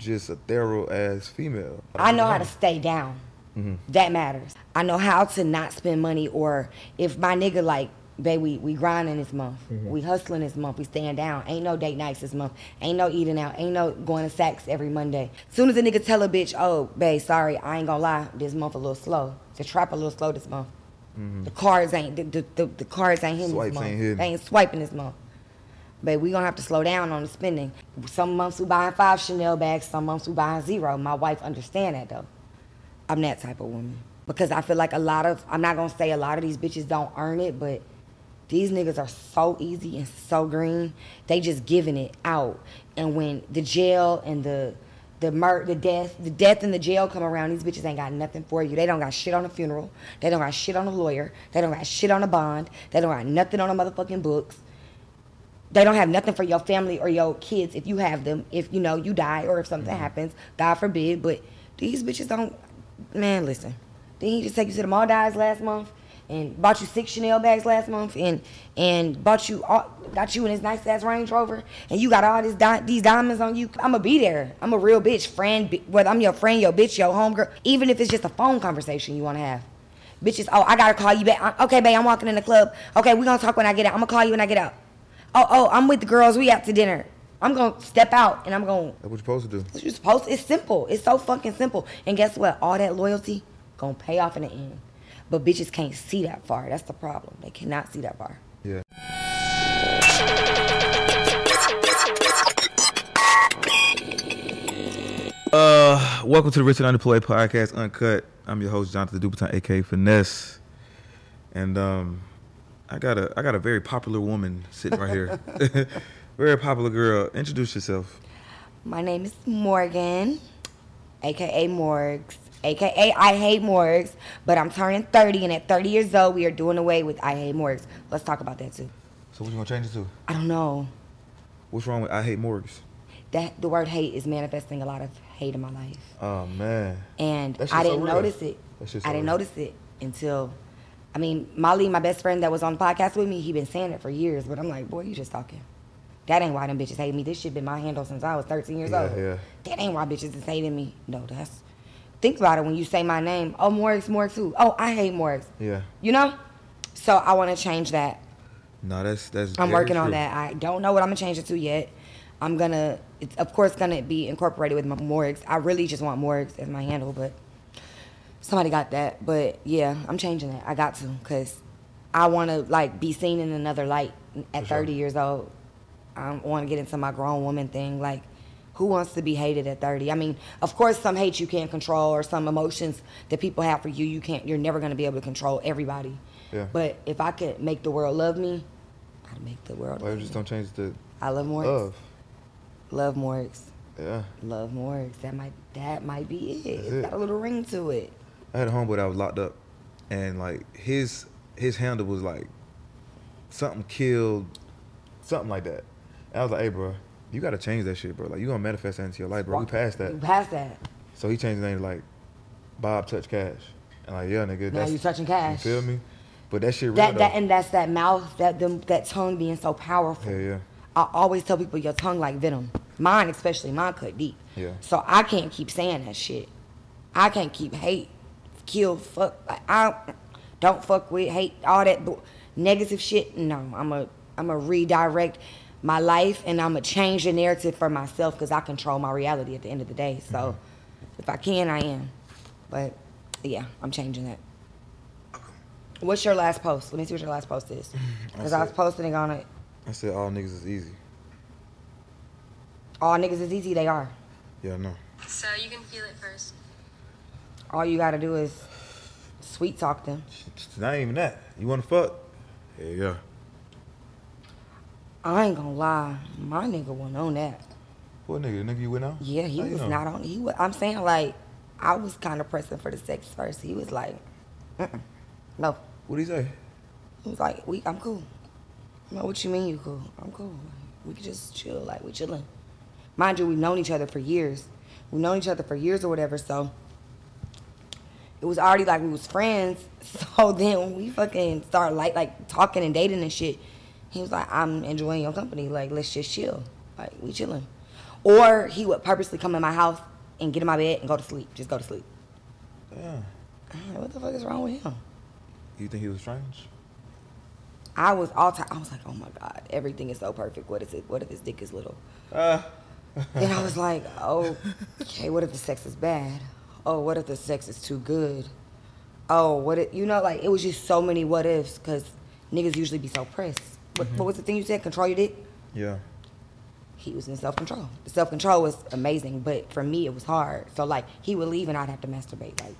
just a thorough ass female. I know how to stay down. Mm-hmm. That matters. I know how to not spend money, or if my nigga like, babe, we, we grinding this month, mm-hmm. we hustling this month, we staying down. Ain't no date nights this month. Ain't no eating out. Ain't no going to Saks every Monday. Soon as a nigga tell a bitch, oh, babe, sorry, I ain't gonna lie, this month a little slow. The trap a little slow this month. Mm-hmm. The cards ain't the, the, the, the cards ain't hitting Swipes this month. ain't hitting. They ain't swiping this month. But we're gonna have to slow down on the spending. Some months we buying five Chanel bags, some months we buying zero. My wife understand that though. I'm that type of woman. Because I feel like a lot of I'm not gonna say a lot of these bitches don't earn it, but these niggas are so easy and so green. They just giving it out. And when the jail and the the mur- the death, the death and the jail come around, these bitches ain't got nothing for you. They don't got shit on a funeral. They don't got shit on a lawyer. They don't got shit on a bond. They don't got nothing on a motherfucking books they don't have nothing for your family or your kids if you have them if you know you die or if something mm-hmm. happens. God forbid but these bitches don't man listen. Then he just take you to the Maldives last month and bought you six chanel bags last month and and bought you all got you in his nice ass range rover and you got all this di- these diamonds on you. I'ma be there. I'm a real bitch friend whether i'm your friend your bitch your homegirl even if it's just a phone conversation you want to have. Bitches oh i gotta call you back. Okay babe i'm walking in the club. Okay we gonna talk when i get out. I'm gonna call you when i get out Oh, oh, I'm with the girls. We out to dinner. I'm gonna step out and I'm gonna. That's what you're supposed to do. What you supposed? To, It's simple. It's so fucking simple. And guess what? All that loyalty gonna pay off in the end. But bitches can't see that far. That's the problem. They cannot see that far. Yeah. Uh, welcome to the Rich and Unemployed podcast, Uncut. I'm your host, Jonathan Duperton, aka Finesse, and um, I got a I got a very popular woman sitting right here, very popular girl. Introduce yourself. My name is Morgan, aka Morgz, aka I Hate Morgz. But I'm turning 30, and at 30 years old, we are doing away with I Hate Morgz. Let's talk about that too. So what you gonna change it to? I don't know. What's wrong with I hate Morgz? That the word hate is manifesting a lot of hate in my life. Oh man, and I didn't notice it. I didn't real. notice it until, I mean, Molly, my best friend that was on the podcast with me, he been saying it for years, but I'm like, boy, you just talking. That ain't why them bitches hate me. This shit been my handle since I was 13 years Yeah, old. yeah. That ain't why bitches is hating me. No, that's. Think about it when you say my name. Oh, Morgz, Morgz who? Oh, I hate Morgz. yeah. You know? So I want to change that. No, that's that's. I'm working on that. I don't know what I'm gonna change it to yet. I'm gonna, it's of course gonna be incorporated with my Morgz. I really just want Morgz as my handle, but somebody got that. But yeah, I'm changing that. I got to, cause I want to like be seen in another light at For sure. 30 years old. I want to get into my grown woman thing. Like, who wants to be hated at 30? I mean, of course, some hate you can't control, or some emotions that people have for you, you can't. You're never gonna be able to control everybody. Yeah. But if I could make the world love me, I'd make the world. Why love just me. don't change the? I love Morgz. love? Love Morgz. Yeah. Love Morgz. That might that might be it. That's It's it. got a little ring to it. I had a homeboy that was locked up, and like his his handle was like something killed, something like that. And I was like, hey, bro, you gotta change that shit, bro. Like you gonna manifest that into your life, bro. We passed You that. Past that. So he changed his name to like Bob Touch Cash, and like yeah, nigga, Now you touching cash. You feel me? But that shit That though. that and that's that mouth, that them that tongue being so powerful. yeah, yeah, I always tell people your tongue like venom. Mine especially, mine cut deep. Yeah. So I can't keep saying that shit. I can't keep hate, kill, fuck. Like I don't don't fuck with hate, all that bu- negative shit. No, I'm a I'm a redirect my life and I'm gonna change the narrative for myself because I control my reality at the end of the day. So Mm-hmm. if I can, I am. But yeah, I'm changing that. What's your last post? Let me see what your last post is. Because I was said- posting on it. I said all niggas is easy. All niggas is easy, they are. Yeah, I know. So you can feel it first. All you gotta do is sweet talk them. It's not even that. You wanna fuck? Yeah, yeah. I ain't gonna lie, my nigga wasn't on that. What nigga? The nigga you went out? Yeah, he How you was know? not on. He was. I'm saying like, I was kind of pressing for the sex first. He was like, Mm-mm, no. What'd he say? He was like, we, I'm cool. No, what you mean you cool? I'm cool. We could just chill, like we chilling. Mind you, we've known each other for years. We've known each other for years or whatever. So it was already like we was friends. So then when we fucking started like like talking and dating and shit, he was like, I'm enjoying your company. Like let's just chill. Like we chilling. Or he would purposely come in my house and get in my bed and go to sleep. Just go to sleep. I'm like, what the fuck is wrong with him? You think he was strange? I was all time. I was like, oh my god, everything is so perfect. What is it? What if his dick is little? Uh, Then I was like, oh, okay. What if the sex is bad? Oh, what if the sex is too good? Oh, what it? You know, like it was just so many what ifs because niggas usually be so pressed. What, what was the thing you said? Control your dick. yeah. He was in self control. The self control was amazing, but for me it was hard. So like he would leave and I'd have to masturbate. Like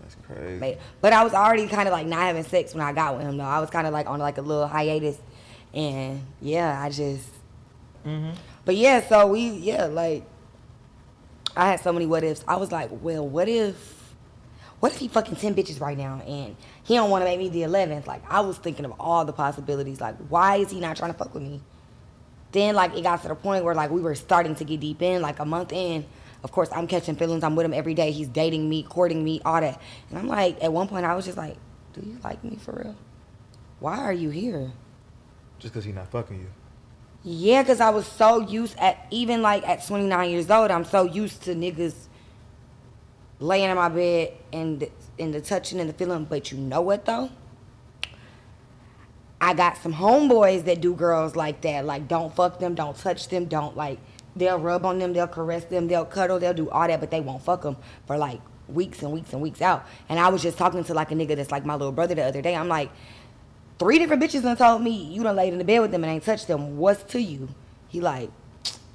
That's crazy. But I was already kind of like not having sex when I got with him though. I was kind of like on like a little hiatus, and yeah, I just. Mhm. But yeah, so we yeah like. I had so many what ifs. I was like, well, what if, what if he fucking ten bitches right now and he don't want to make me the eleventh? Like I was thinking of all the possibilities. Like why is he not trying to fuck with me? Then like it got to the point where like we were starting to get deep in, like a month in. Of course, I'm catching feelings. I'm with him every day. He's dating me, courting me, all that. And I'm like, at one point, I was just like, "Do you like me for real? Why are you here?" Just because he not fucking you. Yeah, cause I was so used at even like at 29 years old, I'm so used to niggas laying in my bed and and the touching and the feeling. But you know what though? I got some homeboys that do girls like that. Like, don't fuck them, don't touch them, don't like. They'll rub on them, they'll caress them, they'll cuddle, they'll do all that, but they won't fuck them for like weeks and weeks and weeks out. And I was just talking to like a nigga that's like my little brother the other day. I'm like, three different bitches done told me you done laid in the bed with them and ain't touched them. What's to you? He like,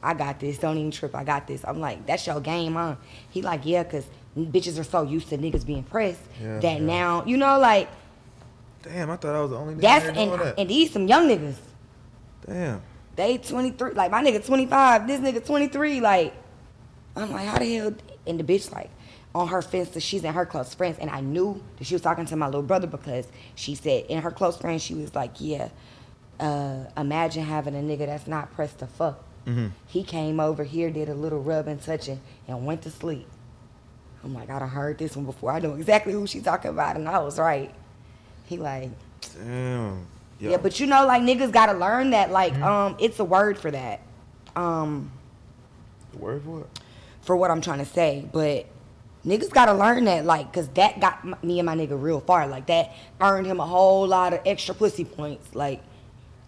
I got this. Don't even trip. I got this. I'm like, that's your game, huh? He like, yeah, cause bitches are so used to niggas being pressed Yeah, that yeah. now, you know, like Damn, I thought I was the only nigga that's and, that. and these some young niggas. Damn. They 23, like my nigga 25, this nigga 23, like, I'm like, how the hell? And the bitch, like, on her fence, that she's in her close friends. And I knew that she was talking to my little brother because she said, in her close friends, she was like, yeah, uh, imagine having a nigga that's not pressed to fuck. Mm-hmm. He came over here, did a little rub and touching, and went to sleep. I'm like, I done heard this one before. I know exactly who she's talking about, and I was right. He like, Damn. yeah. but you know, like niggas gotta learn that, like, Mm-hmm. um, it's a word for that. Um, The word for it? for what I'm trying to say, but niggas gotta learn that, like, cause that got m- me and my nigga real far. Like that earned him a whole lot of extra pussy points. Like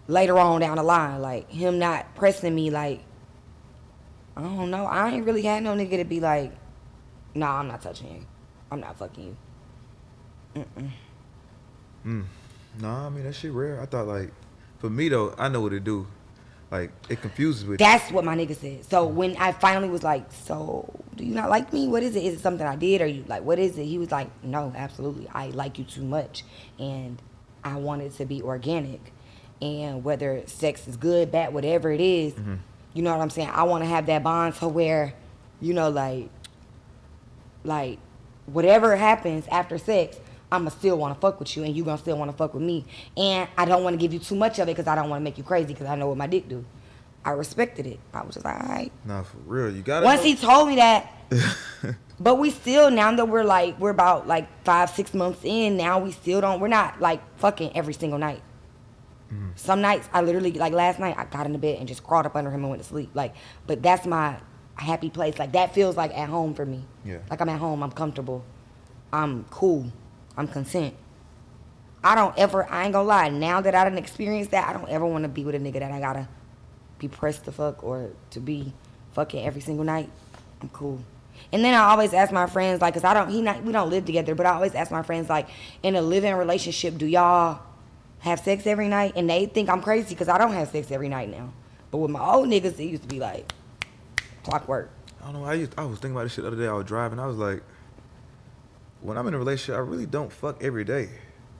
later on down the line, like him not pressing me, like I don't know. I ain't really had no nigga to be like, nah, I'm not touching you. I'm not fucking you. Mm-mm. Mm. Nah, I mean that shit rare. I thought like, for me though, I know what it do. Like it confuses me. That's what my nigga said. So when I finally was like, "So do you not like me? What is it? Is it something I did, or you like what is it?" He was like, "No, absolutely. I like you too much, and I want it to be organic. And whether sex is good, bad, whatever it is, mm-hmm. you know what I'm saying. I want to have that bond to where, you know, like, like whatever happens after sex." I'ma still want to fuck with you, and you gonna still want to fuck with me. And I don't want to give you too much of it because I don't want to make you crazy because I know what my dick do. I respected it. I was just like, all right. Nah, for real, you gotta. Once know- he told me that, but we still now that we're like we're about like five six months in now we still don't we're not like fucking every single night. Mm-hmm. Some nights I literally like last night I got in the bed and just crawled up under him and went to sleep. Like, but that's my happy place. Like that feels like at home for me. Yeah. Like I'm at home. I'm comfortable. I'm cool. I'm content. I don't ever. I ain't gonna lie. Now that I done experienced that, I don't ever want to be with a nigga that I gotta be pressed to fuck or to be fucking every single night. I'm cool. And then I always ask my friends, like, cause I don't, he not, we don't live together, but I always ask my friends, like, in a living relationship, do y'all have sex every night? And they think I'm crazy because I don't have sex every night now. But with my old niggas, it used to be like clockwork. I don't know. I used. I was thinking about this shit the other day. I was driving. I was like, when I'm in a relationship, I really don't fuck every day,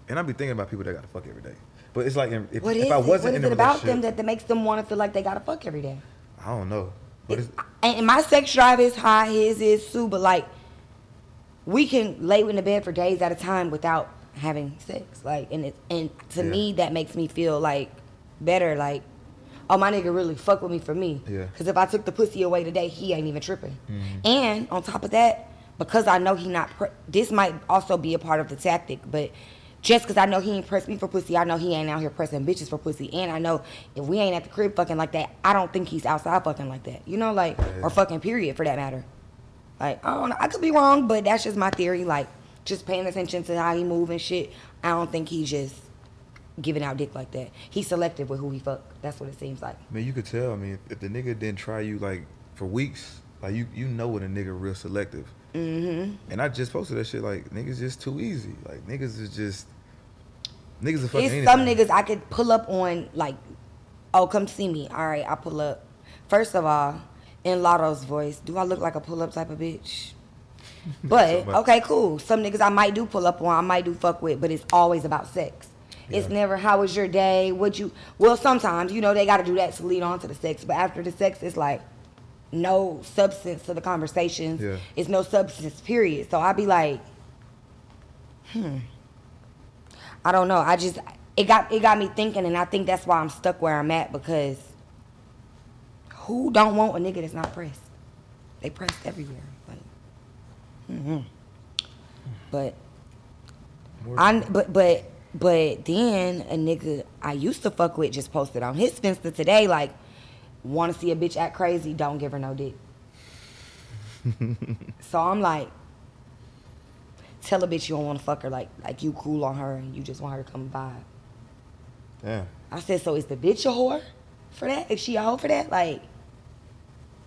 and I be thinking about people that gotta fuck every day. But it's like if, if, What if I wasn't What in is a it about them that, that makes them want to feel like they gotta fuck every day? I don't know. But it's, and my sex drive is high, his is too, but like we can lay in the bed for days at a time without having sex. Like and it and to Yeah. me that makes me feel like better, like, oh my nigga really fuck with me for me. Yeah. Cause if I took the pussy away today, he ain't even tripping. Mm-hmm. And on top of that, because I know he not pre- this might also be a part of the tactic, but just because I know he ain't pressed me for pussy, I know he ain't out here pressing bitches for pussy. And I know if we ain't at the crib fucking like that, I don't think he's outside fucking like that. You know, like, or fucking period for that matter. Like, I don't know. I could be wrong, but that's just my theory. Like, just paying attention to how he move and shit. I don't think he's just giving out dick like that. He's selective with who he fuck. That's what it seems like. Man, you could tell. I mean, if, if the nigga didn't try you like for weeks, like you you know when a nigga real selective. Mm-hmm. And I just posted that shit like niggas just too easy. Like niggas is just niggas are fucking It's some niggas I could pull up on like, oh, come see me. All right, I pull up. First of all, in Latto's voice, do I look like a pull up type of bitch? But okay, cool. Some niggas I might do pull up on, I might do fuck with, but it's always about sex. It's never how was your day? What you? Well, sometimes you know they got to do that to lead on to the sex, but after the sex, it's like no substance to the conversations. Yeah. It's no substance. Period. So I'd be like, hmm. I don't know. I just it got it got me thinking, and I think that's why I'm stuck where I'm at because who don't want a nigga that's not pressed? They pressed everywhere. Like, hmm but I but but but then a nigga I used to fuck with just posted on his Finsta today like, want to see a bitch act crazy? Don't give her no dick. so I'm like, tell a bitch you don't want to fuck her like like you cool on her and you just want her to come vibe. Yeah. I said, so is the bitch a whore for that? Is she a hoe for that? Like,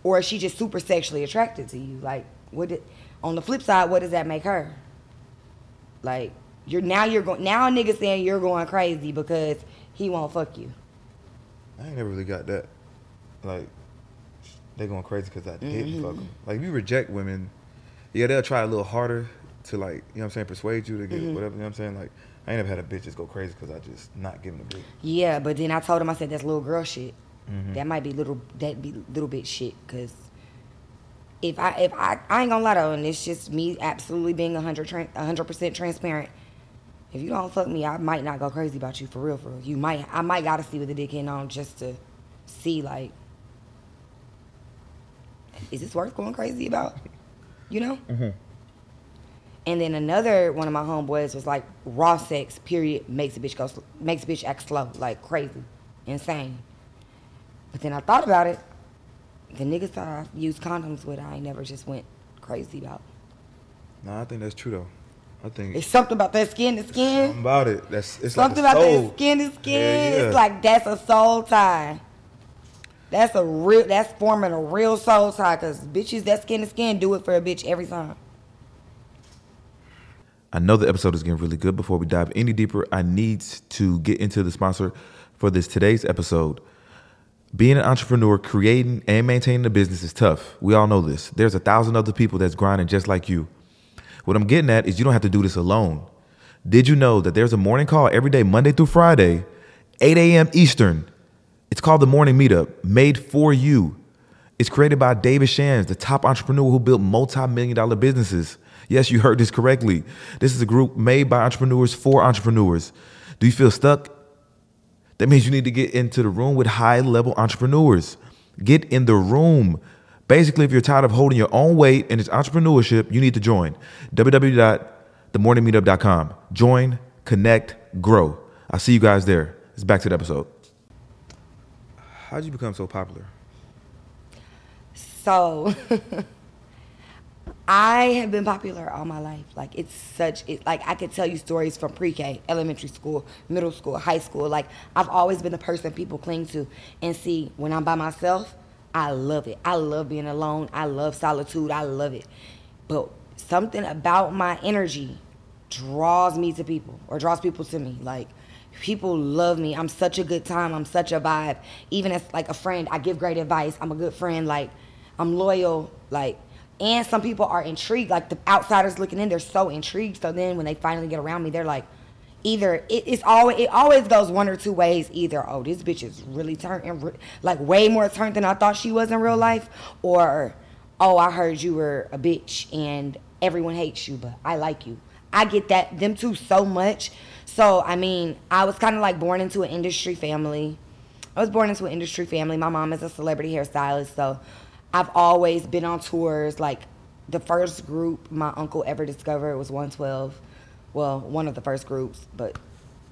or is she just super sexually attracted to you? Like, what? Did, on the flip side, what does that make her? Like, you're now you're going now a nigga saying you're going crazy because he won't fuck you. I ain't never really got that. Like, they going crazy because I didn't Mm-hmm. fuck them. Like, if you reject women, yeah, they'll try a little harder to, like, you know what I'm saying, persuade you to get Mm-hmm. whatever, you know what I'm saying? Like, I ain't never had a bitch just go crazy because I just not giving a dick. Yeah, but then I told him I said that's little girl shit. Mhm. That might be little that be little bit shit because if I if I I ain't gonna lie though, and it's just me absolutely being a hundred a hundred percent transparent. If you don't fuck me, I might not go crazy about you for real, for real. You might I might gotta see what the dick in on just to see like is this worth going crazy about? You know? And then another one of my homeboys was like, raw sex, period, makes a bitch go, sl- makes a bitch act slow, like crazy, insane. But then I thought about it. The niggas that I used condoms with, I ain't never just went crazy about. Nah, I think that's true, though. I think It's something about that skin to skin. something about it. That's it's something like about soul. that skin to skin. Yeah, yeah. It's like that's a soul tie. That's a real. That's forming a real soul tie. Cause bitches that skin to skin do it for a bitch every time. I know the episode is getting really good. Before we dive any deeper, I need to get into the sponsor for this today's episode. Being an entrepreneur, creating and maintaining a business is tough. We all know this. There's a thousand other people that's grinding just like you. What I'm getting at is you don't have to do this alone. Did you know that there's a morning call every day, Monday through Friday, 8 a.m. Eastern? It's called the Morning Meetup, made for you. It's created by David Shands, the top entrepreneur who built multi-million dollar businesses. Yes, you heard this correctly. This is a group made by entrepreneurs for entrepreneurs. Do you feel stuck? That means you need to get into the room with high level entrepreneurs. Get in the room. Basically, if you're tired of holding your own weight and it's entrepreneurship, you need to join www.themorningmeetup.com. Join, connect, grow. I'll see you guys there. Let's back to the episode. How'd you become so popular? So I have been popular all my life. Like it's such it like I could tell you stories from pre-K, elementary school, middle school, high school. Like I've always been the person people cling to. And see, when I'm by myself, I love it. I love being alone. I love solitude. I love it. But something about my energy draws me to people or draws people to me. Like people love me. I'm such a good time. I'm such a vibe. Even as like a friend, I give great advice. I'm a good friend. Like I'm loyal. Like and some people are intrigued. Like the outsiders looking in, they're so intrigued. So then when they finally get around me, they're like, either it, it's always it always goes one or two ways. Either oh this bitch is really turned and re- like way more turned than I thought she was in real life, or oh I heard you were a bitch and everyone hates you, but I like you. I get that them two so much. So I mean, I was kind of like born into an industry family. I was born into an industry family. My mom is a celebrity hairstylist, so I've always been on tours. Like the first group my uncle ever discovered was 112. Well, one of the first groups, but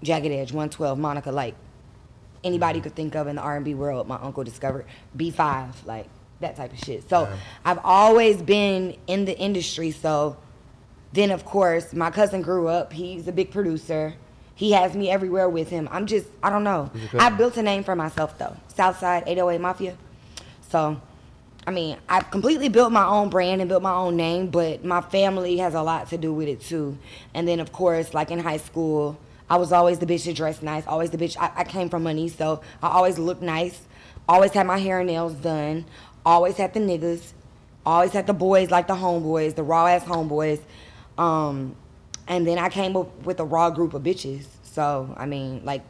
Jagged Edge, 112, Monica Like. Anybody could think of in the R&B world, my uncle discovered B5, like that type of shit. So Yeah. I've always been in the industry. So then, of course, my cousin grew up. He's a big producer. He has me everywhere with him. I'm just, I don't know. Who's your cousin? I built a name for myself though. Southside 808 Mafia. So, I mean, I've completely built my own brand and built my own name, but my family has a lot to do with it too. And then, of course, like in high school, I was always the bitch that dressed nice, always the bitch. I, I came from money, so I always looked nice, always had my hair and nails done, always had the niggas, always had the boys like the homeboys, the raw ass homeboys. Um, and then I came up with a raw group of bitches. So, I mean, like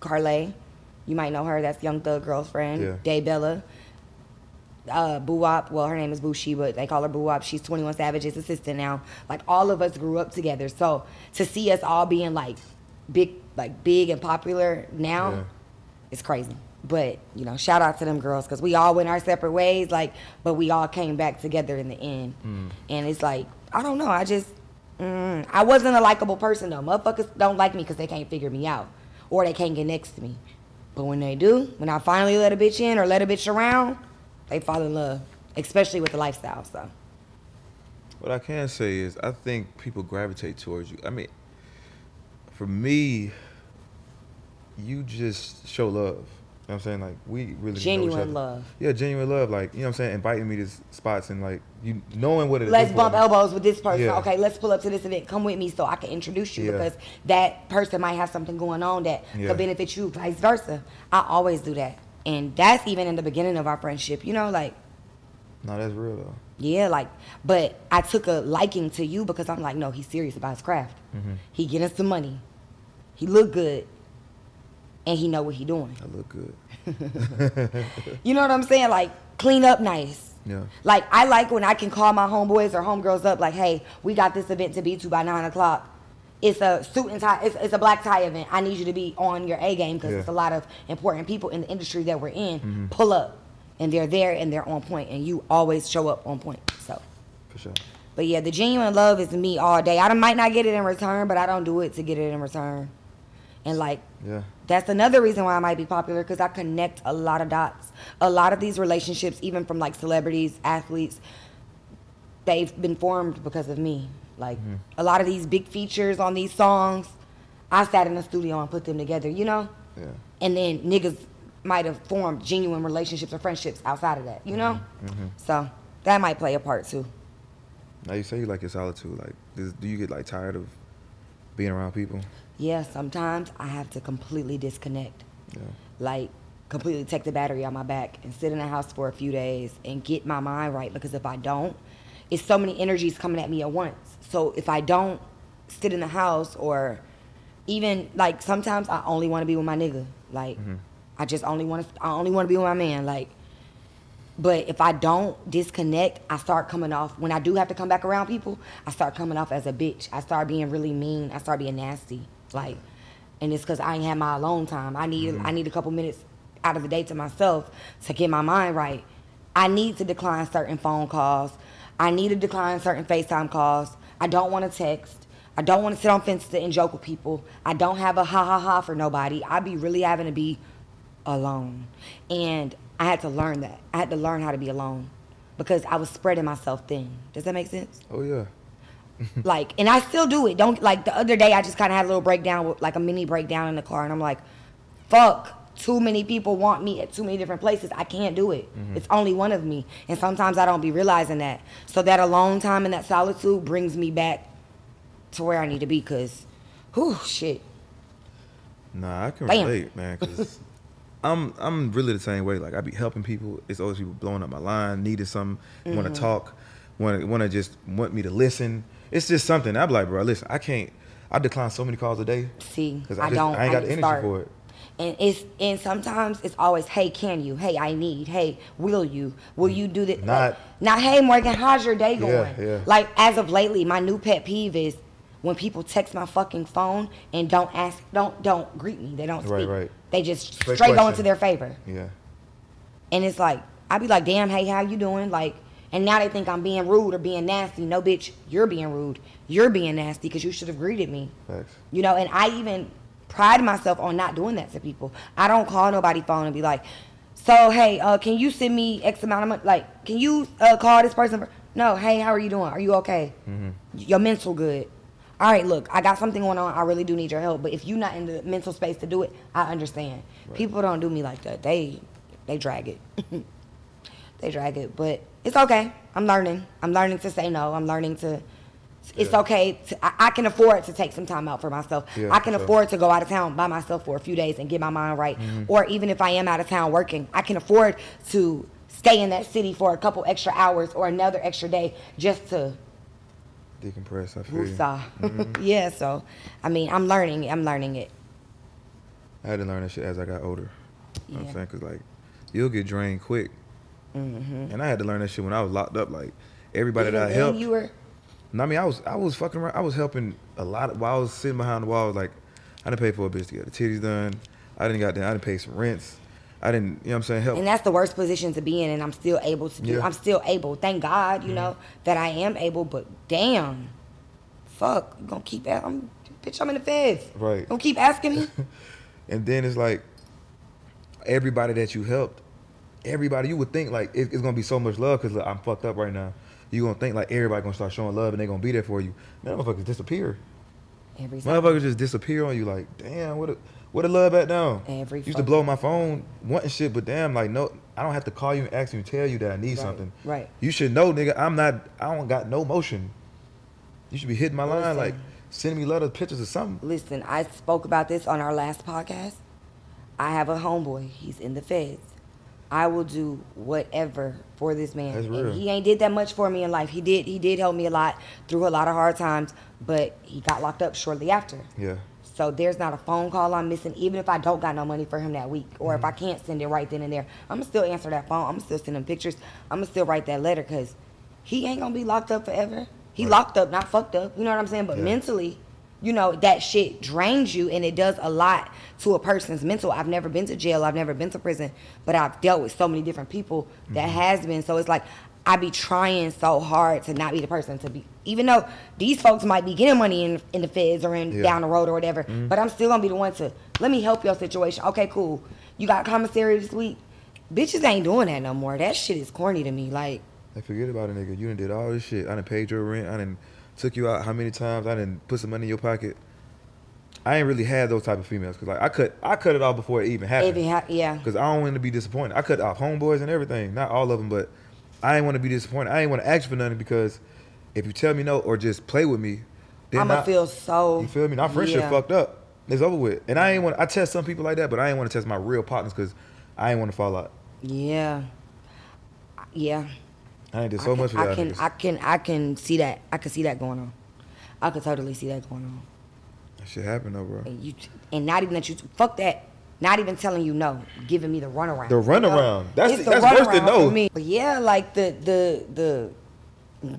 Karlae, you might know her, that's Young Thug girlfriend, Yeah. Day Bella uh, Boo Wop. Well, her name is Bushi, but they call her Boo Wop. She's 21 Savage's assistant now. Like all of us grew up together. So to see us all being like big, like big and popular now, Yeah. it's crazy. But you know, shout out to them girls because we all went our separate ways. Like, but we all came back together in the end. And it's like I don't know. I just mm, I wasn't a likable person though. Motherfuckers don't like me because they can't figure me out or they can't get next to me. But when they do, when I finally let a bitch in or let a bitch around, they fall in love, especially with the lifestyle. So What I can say is, I think people gravitate towards you. I mean, for me, you just show love. You know what I'm saying? Like we really Genuine love. Yeah, genuine love. Like you know what I'm saying? Inviting me to spots and like you knowing what it is. let's bump elbows with this person. Yeah. Okay, let's pull up to this event. Come with me so I can introduce you Yeah. because that person might have something going on that Yeah. could benefit you, vice versa. I always do that. And that's even in the beginning of our friendship. You know, like No, that's real though. Yeah, like, but I took a liking to you because I'm like, no, he's serious about his craft. Mhm. He getting some money. He look good, and he know what he doing. I look good. You know what I'm saying? Like, clean up nice. Yeah. Like, I like when I can call my homeboys or homegirls up, like, hey, we got this event to be to by nine o'clock. It's a suit and tie. It's, it's a black tie event. I need you to be on your A game because Yeah. it's a lot of important people in the industry that we're in. Mhm. Pull up, and they're there and they're on point, and you always show up on point. So. For sure. But yeah, the genuine love is me all day. I might not get it in return, but I don't do it to get it in return. And like Yeah. that's another reason why I might be popular because I connect a lot of dots. A lot of these relationships, even from like celebrities, athletes, they've been formed because of me. Like Mhm. a lot of these big features on these songs, I sat in the studio and put them together, you know? Yeah. And then niggas might have formed genuine relationships or friendships outside of that, you know? Mm-hmm. So that might play a part too. Now you say you like your solitude. Like, do you get like tired of being around people? Yeah, sometimes I have to completely disconnect. Yeah. Like, completely take the battery out my back and sit in the house for a few days and get my mind right because if I don't, it's so many energies coming at me at once. So if I don't sit in the house or even like sometimes I only want to be with my nigga. Like Mhm. I just only want to I only want to be with my man like but if I don't disconnect, I start coming off. When I do have to come back around people, I start coming off as a bitch. I start being really mean. I start being nasty. Like, and it's because I ain't had my alone time. I need I need a couple minutes out of the day to myself to get my mind right. I need to decline certain phone calls. I need to decline certain FaceTime calls. I don't want to text. I don't want to sit on fences and joke with people. I don't have a ha ha ha for nobody. I'd be really having to be alone. And I had to learn that. I had to learn how to be alone because I was spreading myself thin. Does that make sense? Oh yeah. like, and I still do it. Don't like the other day. I just kind of had a little breakdown, with, like a mini breakdown in the car, and I'm like, "Fuck." Too many people want me at too many different places. I can't do it. It's only one of me, and sometimes I don't be realizing that. So that alone time and that solitude brings me back to where I need to be. Cause, whew, shit. Nah, I can Bam. relate, man. Cause I'm I'm really the same way. Like I be helping people. It's always people blowing up my line, needed something, Mm-hmm. want to talk, want to want to just want me to listen. It's just something. I'm like, bro, listen, I can't. I decline so many calls a day See, because I, I, just, don't. I ain't got the energy start. for it. And it's and sometimes it's always, hey, can you? Hey, I need. Hey, will you? Will you do that? Not- not. Hey, Morgan, how's your day going? yeah. yeah. Like as of lately, my new pet peeve is when people text my fucking phone and don't ask, don't don't greet me. They don't speak. Right, right. They just Straight straight, go into their favor. Yeah. And it's like, I'd be like, damn, hey, how you doing? Like, And now they think I'm being rude or being nasty. No, bitch, you're being rude. You're being nasty because you should have greeted me. Facts. You know, and I even pride myself on not doing that to people. I don't call nobody phone and be like, so hey, uh, can you send me X amount of money? Like, can you uh, call this person? For-? No, hey, how are you doing? Are you okay? Mm-hmm. Your mental good. All right, look, I got something going on. I really do need your help. But if you're not in the mental space to do it, I understand. People don't do me like that. They they drag it. they drag it, but it's okay. I'm learning. I'm learning to say no. I'm learning to. It's Yeah. okay. To, I, I can afford to take some time out for myself. Yeah, I can sure. afford to go out of town by myself for a few days and get my mind right. Mm-hmm. Or even if I am out of town working, I can afford to stay in that city for a couple extra hours or another extra day just to Decompress. I feel. Mm-hmm. yeah. So, I mean, I'm learning. I'm learning it. I had to learn that shit as I got older. You know what Yeah. I'm saying? Cause like, you'll get drained quick. Mm-hmm. And I had to learn that shit when I was locked up. Like, everybody that I helped. you were. No, I mean, I was I was fucking around. I was helping a lot. Of, while I was sitting behind the wall, I was like, I didn't pay for a bitch to get the titties done. I didn't got I didn't pay some rents. I didn't. You know what I'm saying? Help. And that's the worst position to be in, and I'm still able to do. Yeah. Mm-hmm. I'm still able. Thank God, you know that I am able. But damn, fuck, you gonna keep? a- I'm, bitch, I'm in the feds. Right. Gonna keep asking me? And then it's like everybody that you helped, everybody you would think like it, it's gonna be so much love because I'm fucked up right now. You gonna think like everybody gonna start showing love and they gonna be there for you. Man, motherfuckers disappear. Every. Motherfuckers just disappear on you. Like, damn, what a what a love at now. Every used to blow my phone wanting shit, but damn, like no, I don't have to call you and ask you and tell you that I need Right, something. right. You should know, nigga. I'm not. I don't got no motion. You should be hitting my line like sending me letters, pictures, or something. Listen, I spoke about this on our last podcast. I have a homeboy. He's in the feds. I will do whatever for this man. And he ain't did that much for me in life. He did. He did help me a lot through a lot of hard times, but he got locked up shortly after. Yeah. So there's not a phone call I'm missing, even if I don't got no money for him that week, or if Mm-hmm. I can't send it right then and there. I'm gonna still answer that phone. I'm gonna still send him pictures. I'm gonna still write that letter because he ain't gonna be locked up forever. He Right. locked up, not fucked up. You know what I'm saying? But Yeah. mentally, you know that shit drains you, and it does a lot to a person's mental. I've never been to jail. I've never been to prison, but I've dealt with so many different people that Mm-hmm. has been. So it's like I be trying so hard to not be the person to be, even though these folks might be getting money in in the feds or in Yeah. down the road or whatever. But I'm still gonna be the one to let me help your situation. Okay, cool. You got commissary this week. Bitches ain't doing that no more. That shit is corny to me. Like, I forget about it, nigga. You done did all this shit. I done paid your rent. I done took you out how many times? I didn't put some money in your pocket. I ain't really had those type of females because like I cut I cut it off before it even happened. ha- yeah, Because I don't want to be disappointed. I cut off homeboys and everything. Not all of them, but I ain't want to be disappointed. I ain't want to ask for nothing because if you tell me no or just play with me, then I'ma I- feel so. You feel me? Our friendship yeah. fucked up. It's over with. And I ain't want. I test some people like that, but I ain't want to test my real partners because I ain't want to fall out. Yeah, yeah. I ain't did I so can, much for I y'all can, niggas. I can, I can see that. I can see that going on. I could totally see that going on. that shit happened though, bro. And you, and not even that you fuck that. Not even telling you no, giving me the runaround. The runaround. That's- It's that's worse than no. for me. But yeah, like the the the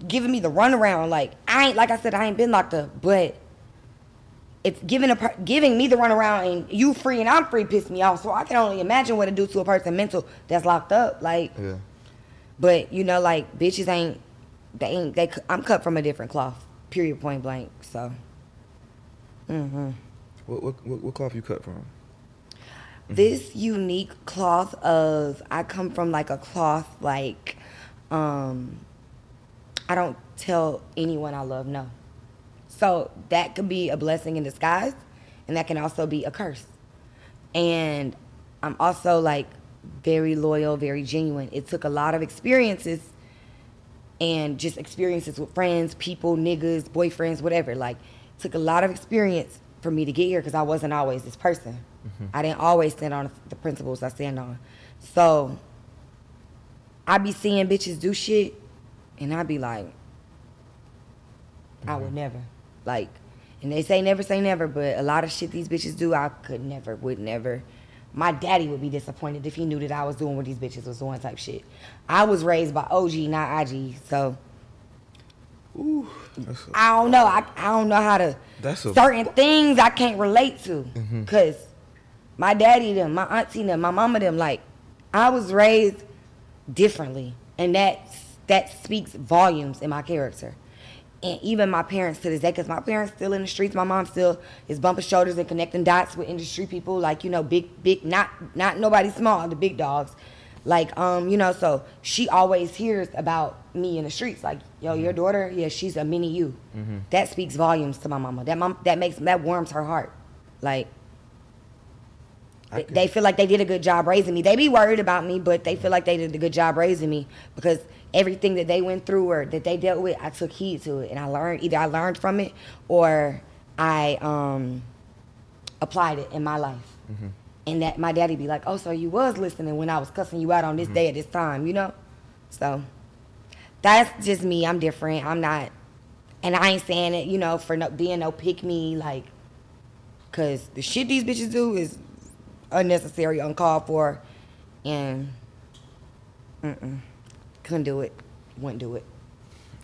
giving me the runaround. Like I ain't like I said, I ain't been locked up, but if giving a giving me the runaround and you free and I'm free piss me off. So I can only imagine what it do to a person mental that's locked up. Like, Yeah. But you know, like bitches ain't they ain't they. I'm cut from a different cloth. Period. Point blank. So. Mm-hmm. What, what what what cloth you cut from? this unique cloth of I come from like a cloth like um I don't tell anyone I love no. So that could be a blessing in disguise and that can also be a curse. And I'm also like very loyal, very genuine. It took a lot of experiences and just experiences with friends, people, niggas, boyfriends, whatever. Like, took a lot of experience for me to get here because I wasn't always this person. Mm-hmm. I didn't always stand on the principles I stand on. So, I be seeing bitches do shit, and I be like, I would mm-hmm. never. Like, and they say never say never, but a lot of shit these bitches do, I could never, would never. My daddy would be disappointed if he knew that I was doing what these bitches was doing type shit. I was raised by OG, not IG, so Ooh, a, I don't know. I, I don't know how to That's a- certain things I can't relate to Mm-hmm. because my daddy them, my auntie them, my mama them, like I was raised differently, and that's that speaks volumes in my character. And even my parents to this day, because my parents still in the streets. My mom still is bumping shoulders and connecting dots with industry people, like you know, big, big, not not nobody small, the big dogs. Like, um, you know, so she always hears about me in the streets. Like, yo, your daughter, yeah, she's a mini you. That speaks volumes to my mama. That mom, that makes that warms her heart. Like, they- they feel like they did a good job raising me. They be worried about me, but they feel like they did a good job raising me because everything that they went through or that they dealt with, I took heed to it and I learned either I learned from it or I um, applied it in my life. Mm-hmm. And that my daddy be like, "Oh, so you was listening when I was cussing you out on Mm-hmm. this day at this time, you know?" So that's just me. I'm different. I'm not, and I ain't saying it, you know, for no, being no pick me, like, cause the shit these bitches do is unnecessary, uncalled for, and mm-mm, couldn't do it, wouldn't do it.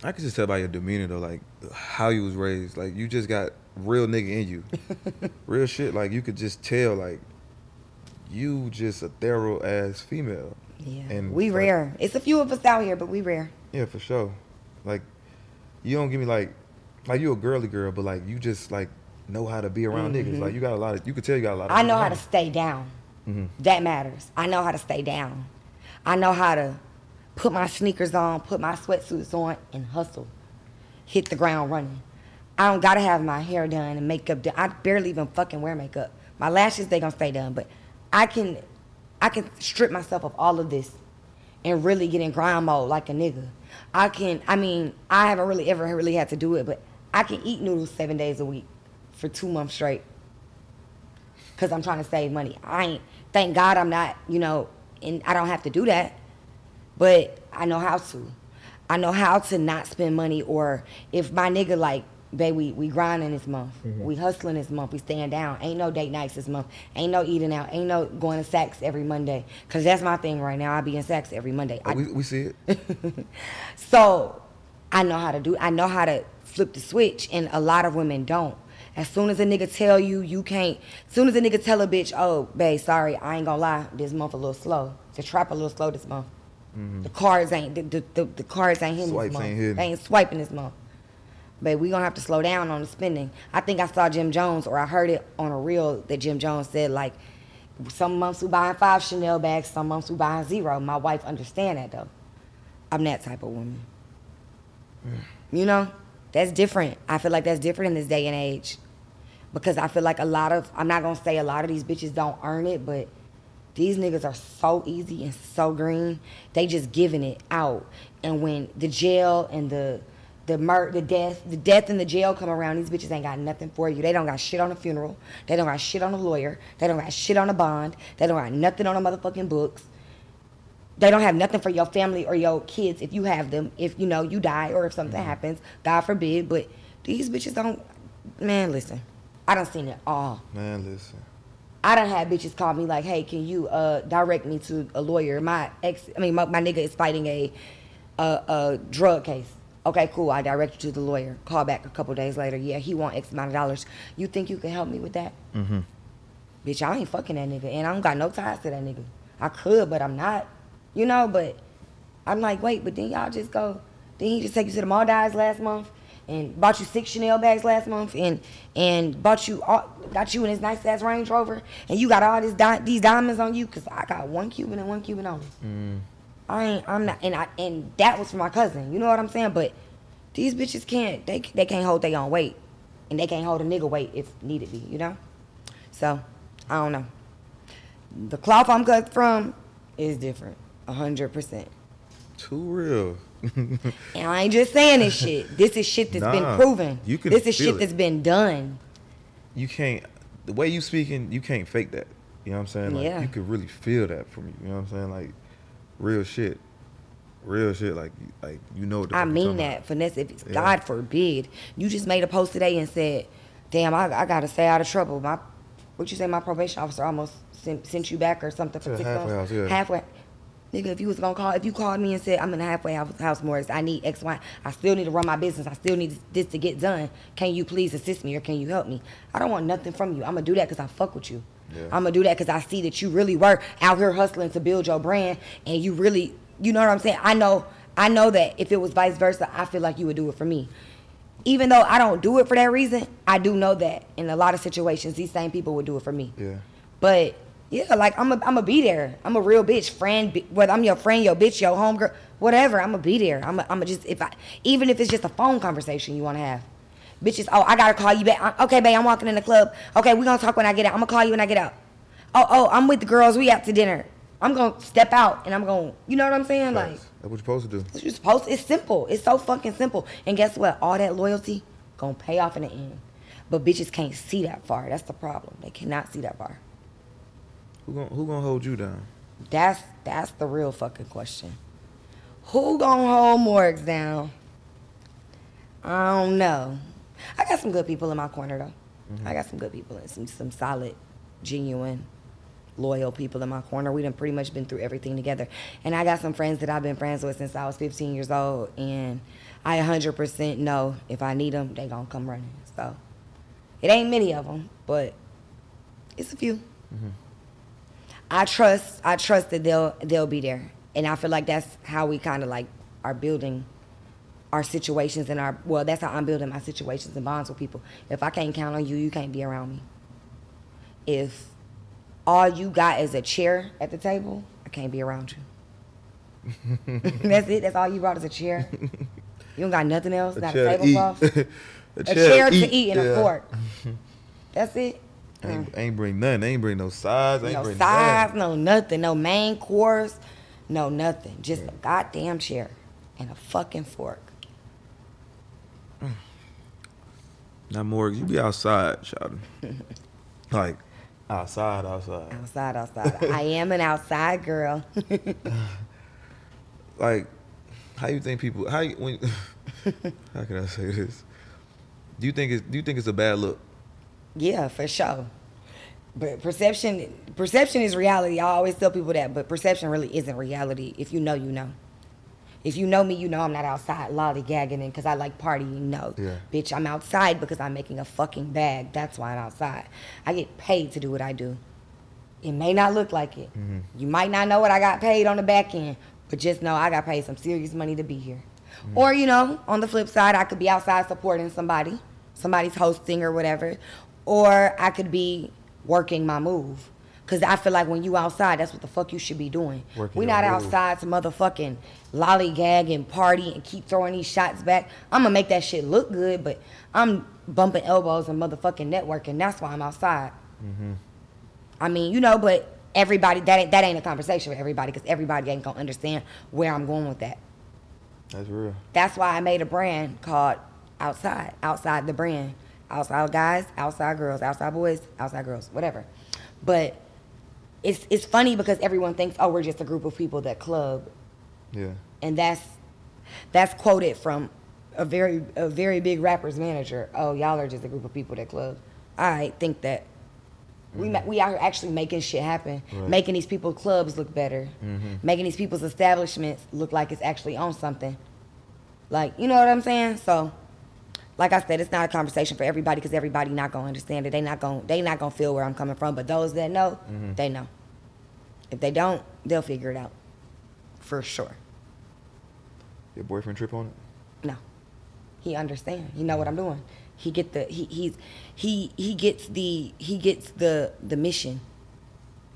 I could just tell by your demeanor though, like how you was raised. Like you just got real nigga in you, real shit. Like you could just tell, like you just a thorough ass female. Yeah, And, we like, rare. It's a few of us out here, but we rare. Yeah, for sure. Like you don't give me like like you a girly girl, but like you just like know how to be around niggas. Like you got a lot of you could tell you got a lot of Mm-hmm. I know how to stay down. Mhm. That matters. I know how to stay down. I know how to put my sneakers on, put my sweatsuits on, and hustle. Hit the ground running. I don't gotta have my hair done and makeup done. I barely even fucking wear makeup. My lashes they gonna stay done, but I can, I can strip myself of all of this, and really get in grind mode like a nigga. I can. I mean, I haven't really ever really had to do it, but I can eat noodles seven days a week for two months straight because I'm trying to save money. I ain't, thank God I'm not, you know, and I don't have to do that, but I know how to. I know how to not spend money or if my nigga like, babe, we, we grinding this month. Mm-hmm. We hustling this month. We staying down. Ain't no date nights this month. Ain't no eating out. Ain't no going to Saks every Monday. Cause that's my thing right now. I be in Saks every Monday. Oh, I, Oh, we, we see it. so I know how to do I know how to flip the switch and a lot of women don't. As soon as a nigga tell you you can't as soon as a nigga tell a bitch, oh babe, sorry, I ain't gonna lie, this month a little slow. The trap a little slow this month. Mm-hmm. The cards ain't the, the, the, the cards ain't hitting Swipes this month. ain't hitting. They ain't swiping this month. But we gonna have to slow down on the spending. I think I saw Jim Jones or I heard it on a reel that Jim Jones said like some months we buying five Chanel bags, some months we buying zero. My wife understand that though. I'm that type of woman. You know, that's different. I feel like that's different in this day and age. Because I feel like a lot of, I'm not gonna say a lot of these bitches don't earn it, but these niggas are so easy and so green. They just giving it out. And when the jail and the the mur- the death, the death and the jail come around, these bitches ain't got nothing for you. They don't got shit on a funeral. They don't got shit on a lawyer. They don't got shit on a bond. They don't got nothing on the motherfucking books they don't have nothing for your family or your kids if you have them if you know you die or if something happens god forbid but these bitches don't man listen i don't seen it all Man, listen. I don't have bitches call me like hey can you uh direct me to a lawyer my ex i mean my, my nigga is fighting a, a a drug case okay cool i direct you to the lawyer call back a couple days later yeah he want x amount of dollars you think you can help me with that Mm-hmm. bitch, I ain't fucking that nigga, and I don't got no ties to that nigga. I could, but I'm not, you know. But I'm like, wait, but then y'all just go. Then he just take you to the Maldives last month and bought you six Chanel bags last month and and bought you all, got you in his nice ass Range Rover and you got all this di- these diamonds on you because I got one Cuban and one Cuban only. Mm. I ain't. I'm not. And I and that was for my cousin. You know what I'm saying? But these bitches can't. They they can't hold their own weight, and they can't hold a nigga weight if needed be. You know. So I don't know. The cloth I'm cut from is different, a hundred percent. Too real. And I ain't just saying this shit. This is shit that's Nah, been proven. you can this is shit it. that's been done. you can't the way you speaking, you can't fake that. You know what I'm saying? Like Yeah. you could really feel that from you. You know what I'm saying? Like real shit. Real shit. Like like you know what I mean that, about. finesse. If it's Yeah. God forbid, you just made a post today and said, "Damn, I, I gotta stay out of trouble." My, what you say? My probation officer almost sent, sent you back or something for six halfway months. house, yeah. Halfway. Nigga, if you was gonna call, if you called me and said I'm in a halfway house, house Morris, I need X, Y. I still need to run my business. I still need this to get done. Can you please assist me or can you help me? I don't want nothing from you. I'm gonna do that because I fuck with you. Yeah. I'm gonna do that because I see that you really were out here hustling to build your brand and you really, you know what I'm saying? I know I know that if it was vice versa, I feel like you would do it for me. Even though I don't do it for that reason, I do know that in a lot of situations, these same people would do it for me. Yeah. But yeah, like I'm a, I'm a be there. I'm a real bitch, friend. Whether I'm your friend, your bitch, your homegirl, whatever. I'm a be there. I'm a, I'm a just if I even if it's just a phone conversation you want to have. Bitches, oh, I gotta call you back. Okay, babe, I'm walking in the club. Okay, we gonna talk when I get out. I'm gonna call you when I get out. Oh, oh, I'm with the girls. We out to dinner. I'm gonna step out and I'm gonna, you know what I'm saying? Like, That's what you're supposed to do. what you supposed. It's simple. It's so fucking simple. And guess what? All that loyalty gonna pay off in the end. But bitches can't see that far. That's the problem. They cannot see that far. Who gonna who gonna hold you down? That's that's the real fucking question. Who gonna hold Morgz down? I don't know. I got some good people in my corner though. Mm-hmm. I got some good people and some some solid, genuine, loyal people in my corner. We done pretty much been through everything together. And I got some friends that I've been friends with since I was 15 years old. And I 100% know if I need them, they gonna come running. So it ain't many of them, but it's a few. Mm-hmm. I trust I trust that they'll they'll be there. And I feel like that's how we kind of like are building our situations and our well, that's how I'm building my situations and bonds with people. If I can't count on you, you can't be around me. If all you got is a chair at the table, I can't be around you. that's it. That's all you brought is a chair. You don't got nothing else, not a chair to tablecloth, eat. a chair to eat and yeah. a fork. That's it. Ain't, mm. ain't bring nothing. Ain't bring no sides. Ain't no bring sides, nothing. no nothing, no main course, no nothing. Just a goddamn chair and a fucking fork. Mm. Now, Morgan, you be outside, shouting. like, outside, outside. Outside, outside. I am an outside girl. Like, how you think people? How you, when? how can I say this? Do you think it's Do you think it's a bad look? Yeah, for sure. But perception, perception is reality. I always tell people that, but perception really isn't reality. If you know, you know. If you know me, you know I'm not outside lollygagging and because I like partying. No, Yeah. bitch, I'm outside because I'm making a fucking bag. That's why I'm outside. I get paid to do what I do. It may not look like it. Mm-hmm. You might not know what I got paid on the back end, but just know I got paid some serious money to be here. Mm-hmm. Or, you know, on the flip side, I could be outside supporting somebody, somebody's hosting or whatever. Or I could be working my move. Cause I feel like when you outside, that's what the fuck you should be doing. Working we not outside to motherfucking lollygag and party and keep throwing these shots back. I'm gonna make that shit look good, but I'm bumping elbows and motherfucking networking. That's why I'm outside. Mm-hmm. I mean, you know, but everybody that ain't, that ain't a conversation with everybody because everybody ain't gonna understand where I'm going with that. That's real. That's why I made a brand called Outside, Outside the brand. Outside guys, outside girls, outside boys, outside girls, whatever. But it's it's funny because everyone thinks, oh, we're just a group of people that club, Yeah. and that's that's quoted from a very a very big rapper's manager. Oh, y'all are just a group of people that club. I think that we mm-hmm. ma- we are actually making shit happen, Right. making these people clubs look better, mm-hmm. making these people's establishments look like it's actually on something. Like you know what I'm saying? So, like I said, it's not a conversation for everybody because everybody not gonna understand it. They not gonna they not gonna feel where I'm coming from. But those that know, mm-hmm. they know. If they don't, they'll figure it out, for sure. Your boyfriend trip on it? No. He understand. He know what I'm doing. He get the he he's he he gets the he gets the the mission.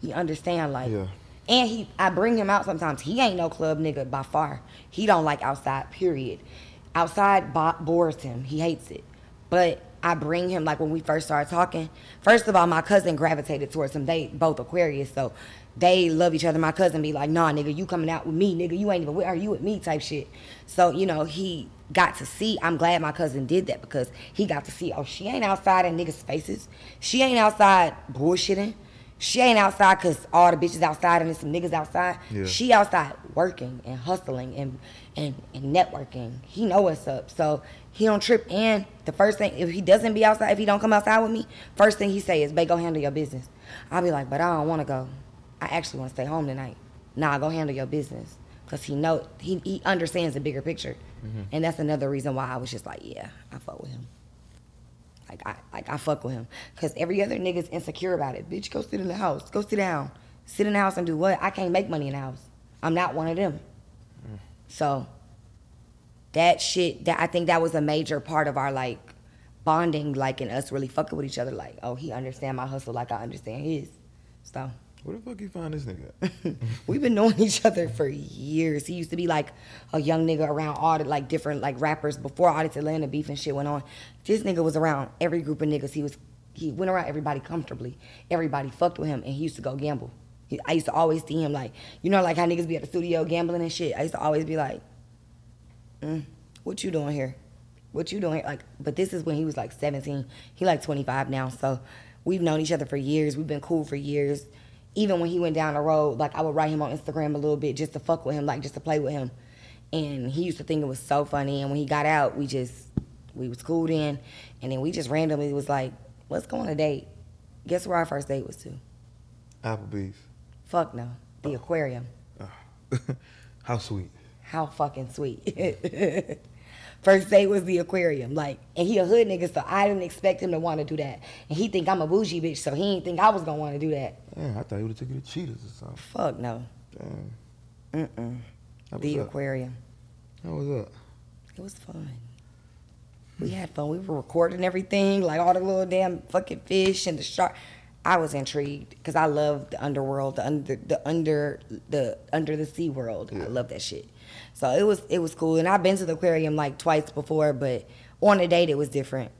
He understand like Yeah. and he I bring him out sometimes. He ain't no club nigga by far. He don't like outside, period. Outside bo- bores him. He hates it. But I bring him like when we first started talking. First of all, my cousin gravitated towards him. They both Aquarius, so they love each other. My cousin be like, "Nah, nigga, you coming out with me, nigga. You ain't even Where are You with me?" type shit. So you know he got to see. I'm glad my cousin did that because he got to see. Oh, she ain't outside in niggas' faces. She ain't outside bullshitting. She ain't outside because all the bitches outside and there's some niggas outside. Yeah. She outside working and hustling and, and and networking. He know what's up. So he don't trip. And the first thing, if he doesn't be outside, if he don't come outside with me, first thing he say is, "Babe, go handle your business." I'll be like, "But I don't want to go. I actually want to stay home tonight." Nah, go handle your business. Cause he know he, he understands the bigger picture, mm-hmm. and that's another reason why I was just like, yeah, I fuck with him. Like I like I fuck with him. Cause every other nigga's insecure about it. Bitch, go sit in the house. Go sit down. Sit in the house and do what? I can't make money in the house. I'm not one of them. So that shit. That I think that was a major part of our like bonding, like and us really fucking with each other. Like, oh, he understand my hustle like I understand his. So Where the fuck you find this nigga? we've been knowing each other for years. He used to be like a young nigga around all the like different like rappers before all this Atlanta beef and shit went on. This nigga was around every group of niggas. He was he went around everybody comfortably. Everybody fucked with him, and he used to go gamble. I used to always see him like you know like how niggas be at the studio gambling and shit. I used to always be like, mm, "What you doing here? What you doing here?" Like, but this is when he was like 17. He like 25 now, so we've known each other for years. We've been cool for years. Even when he went down the road, like I would write him on Instagram a little bit just to fuck with him, like just to play with him. And he used to think it was so funny. And when he got out, we just we was cool then, and then we just randomly was like, "Let's go on a date." Guess where our first date was to? Applebee's. Fuck no, the aquarium. How sweet. How fucking sweet. First date was the aquarium, like, and he a hood nigga, so I didn't expect him to want to do that. And he think I'm a bougie bitch, so he didn't think I was gonna want to do that. Yeah, I thought he would have took you to Cheetahs or something. Fuck no. Damn. Mm-mm. The that? aquarium. How was that? It was fun. We had fun. We were recording everything, like all the little damn fucking fish and the shark. I was intrigued because I love the underworld, the under, the under, the under the sea world. I love that shit. So it was it was cool, and I've been to the aquarium like twice before, but on a date it was different,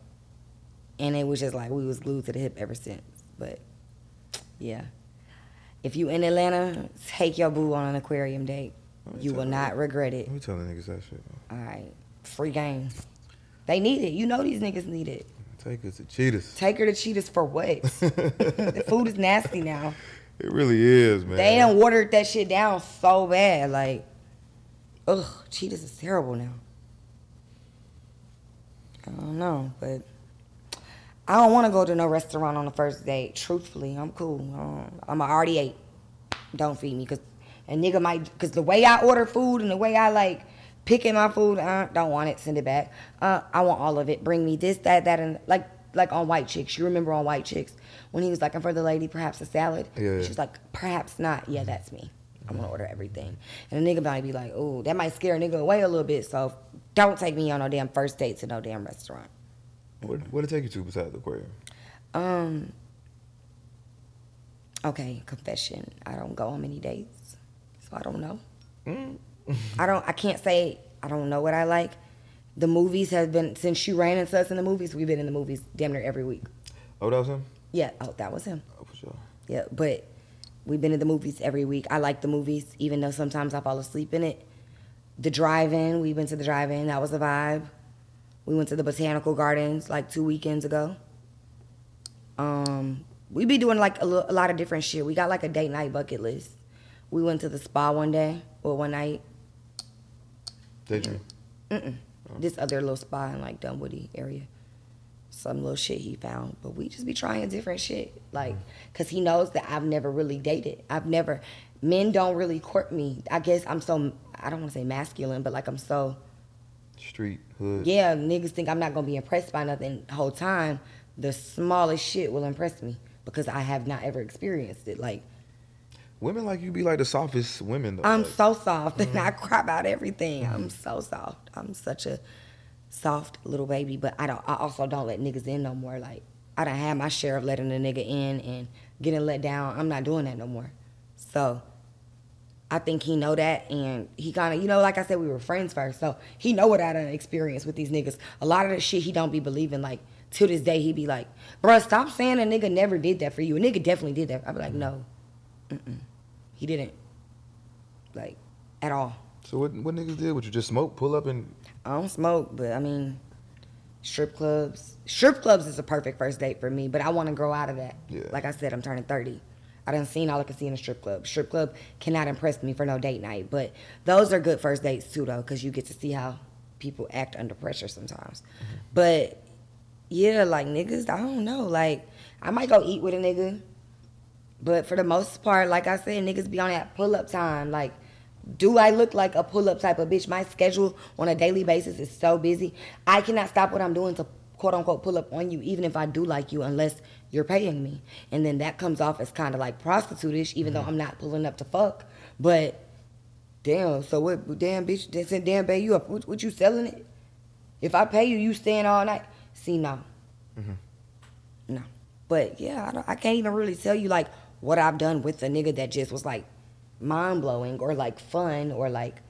and it was just like we was glued to the hip ever since. But yeah, if you in Atlanta, take your boo on an aquarium date. You will not regret it. Let me tell the niggas that shit. All right, free game. They need it. You know these niggas need it. Take her to Cheetahs. Take her to Cheetahs for what? the food is nasty now. It really is, man. They done watered that shit down so bad. Like, ugh, Cheetahs is terrible now. I don't know, but I don't want to go to no restaurant on the first date. Truthfully, I'm cool. Um, I'm already ate. Don't feed me, cause a nigga might, cause the way I order food and the way I like picking my food, uh, don't want it. Send it back. Uh, I want all of it. Bring me this, that, that, and like like on White Chicks. You remember on White Chicks when he was like, "And for the lady, perhaps a salad." Yeah, yeah. She's like, "Perhaps not." Yeah, that's me. I'm gonna order everything. And a nigga might be like, "Oh, that might scare a nigga away a little bit." So don't take me on no damn first date to no damn restaurant. What what it take you to besides the aquarium? Um. Okay, confession. I don't go on many dates, so I don't know. Mm. I don't. I can't say I don't know what I like. The movies have been since she ran into us in the movies. We've been in the movies damn near every week. Oh, that was him. Yeah. Oh, that was him. Oh, for sure. Yeah, but we've been in the movies every week. I like the movies, even though sometimes I fall asleep in it. The drive-in, we went to the drive-in. That was a vibe. We went to the botanical gardens like two weekends ago. Um, we be doing like a, lo- a lot of different shit. We got like a date night bucket list. We went to the spa one day or one night. Daydream. Mm-mm. Oh. This other little spot in like Dunwoody area. Some little shit he found, but we just be trying different shit, like, mm. cause he knows that I've never really dated. I've never, men don't really court me. I guess I'm so, I don't want to say masculine, but like I'm so, Street hood. yeah, niggas think I'm not gonna be impressed by nothing the whole time. The smallest shit will impress me because I have not ever experienced it. Like, Women like you be like the softest women though. I'm so soft and I mm-hmm. cry about everything. I'm so soft. I'm such a soft little baby, but I don't. I also don't let niggas in no more. Like I don't have my share of letting a nigga in and getting let down. I'm not doing that no more. So I think he know that, and he kind of, you know, like I said, we were friends first, so he know what I done experienced with these niggas. A lot of the shit he don't be believing. Like to this day, he be like, "Bruh, stop saying a nigga never did that for you. A nigga definitely did that." I be like, "No, Mm-mm. he didn't." Like at all. So what what niggas did? Would you just smoke, pull up, and I don't smoke, but I mean, strip clubs. Strip clubs is a perfect first date for me, but I want to grow out of that. Yeah. Like I said, I'm turning 30. I done seen all I can see in a strip club. Strip club cannot impress me for no date night, but those are good first dates too, though, because you get to see how people act under pressure sometimes. Mm-hmm. But yeah, like niggas, I don't know. Like I might go eat with a nigga, but for the most part, like I said, niggas be on that pull up time. Like, do I look like a pull up type of bitch? My schedule on a daily basis is so busy. I cannot stop what I'm doing to quote unquote pull up on you, even if I do like you, unless you're paying me. And then that comes off as kind of like prostitutish, even though mm-hmm. I'm not pulling up to fuck. But Damn. So what? Damn, bitch. Said, damn, babe, you up? What, what you selling it? If I pay you, you staying all night? See, no. Mm-hmm. No. But yeah, I, don't, I can't even really tell you like what I've done with a nigga that just was like mind blowing or like fun or like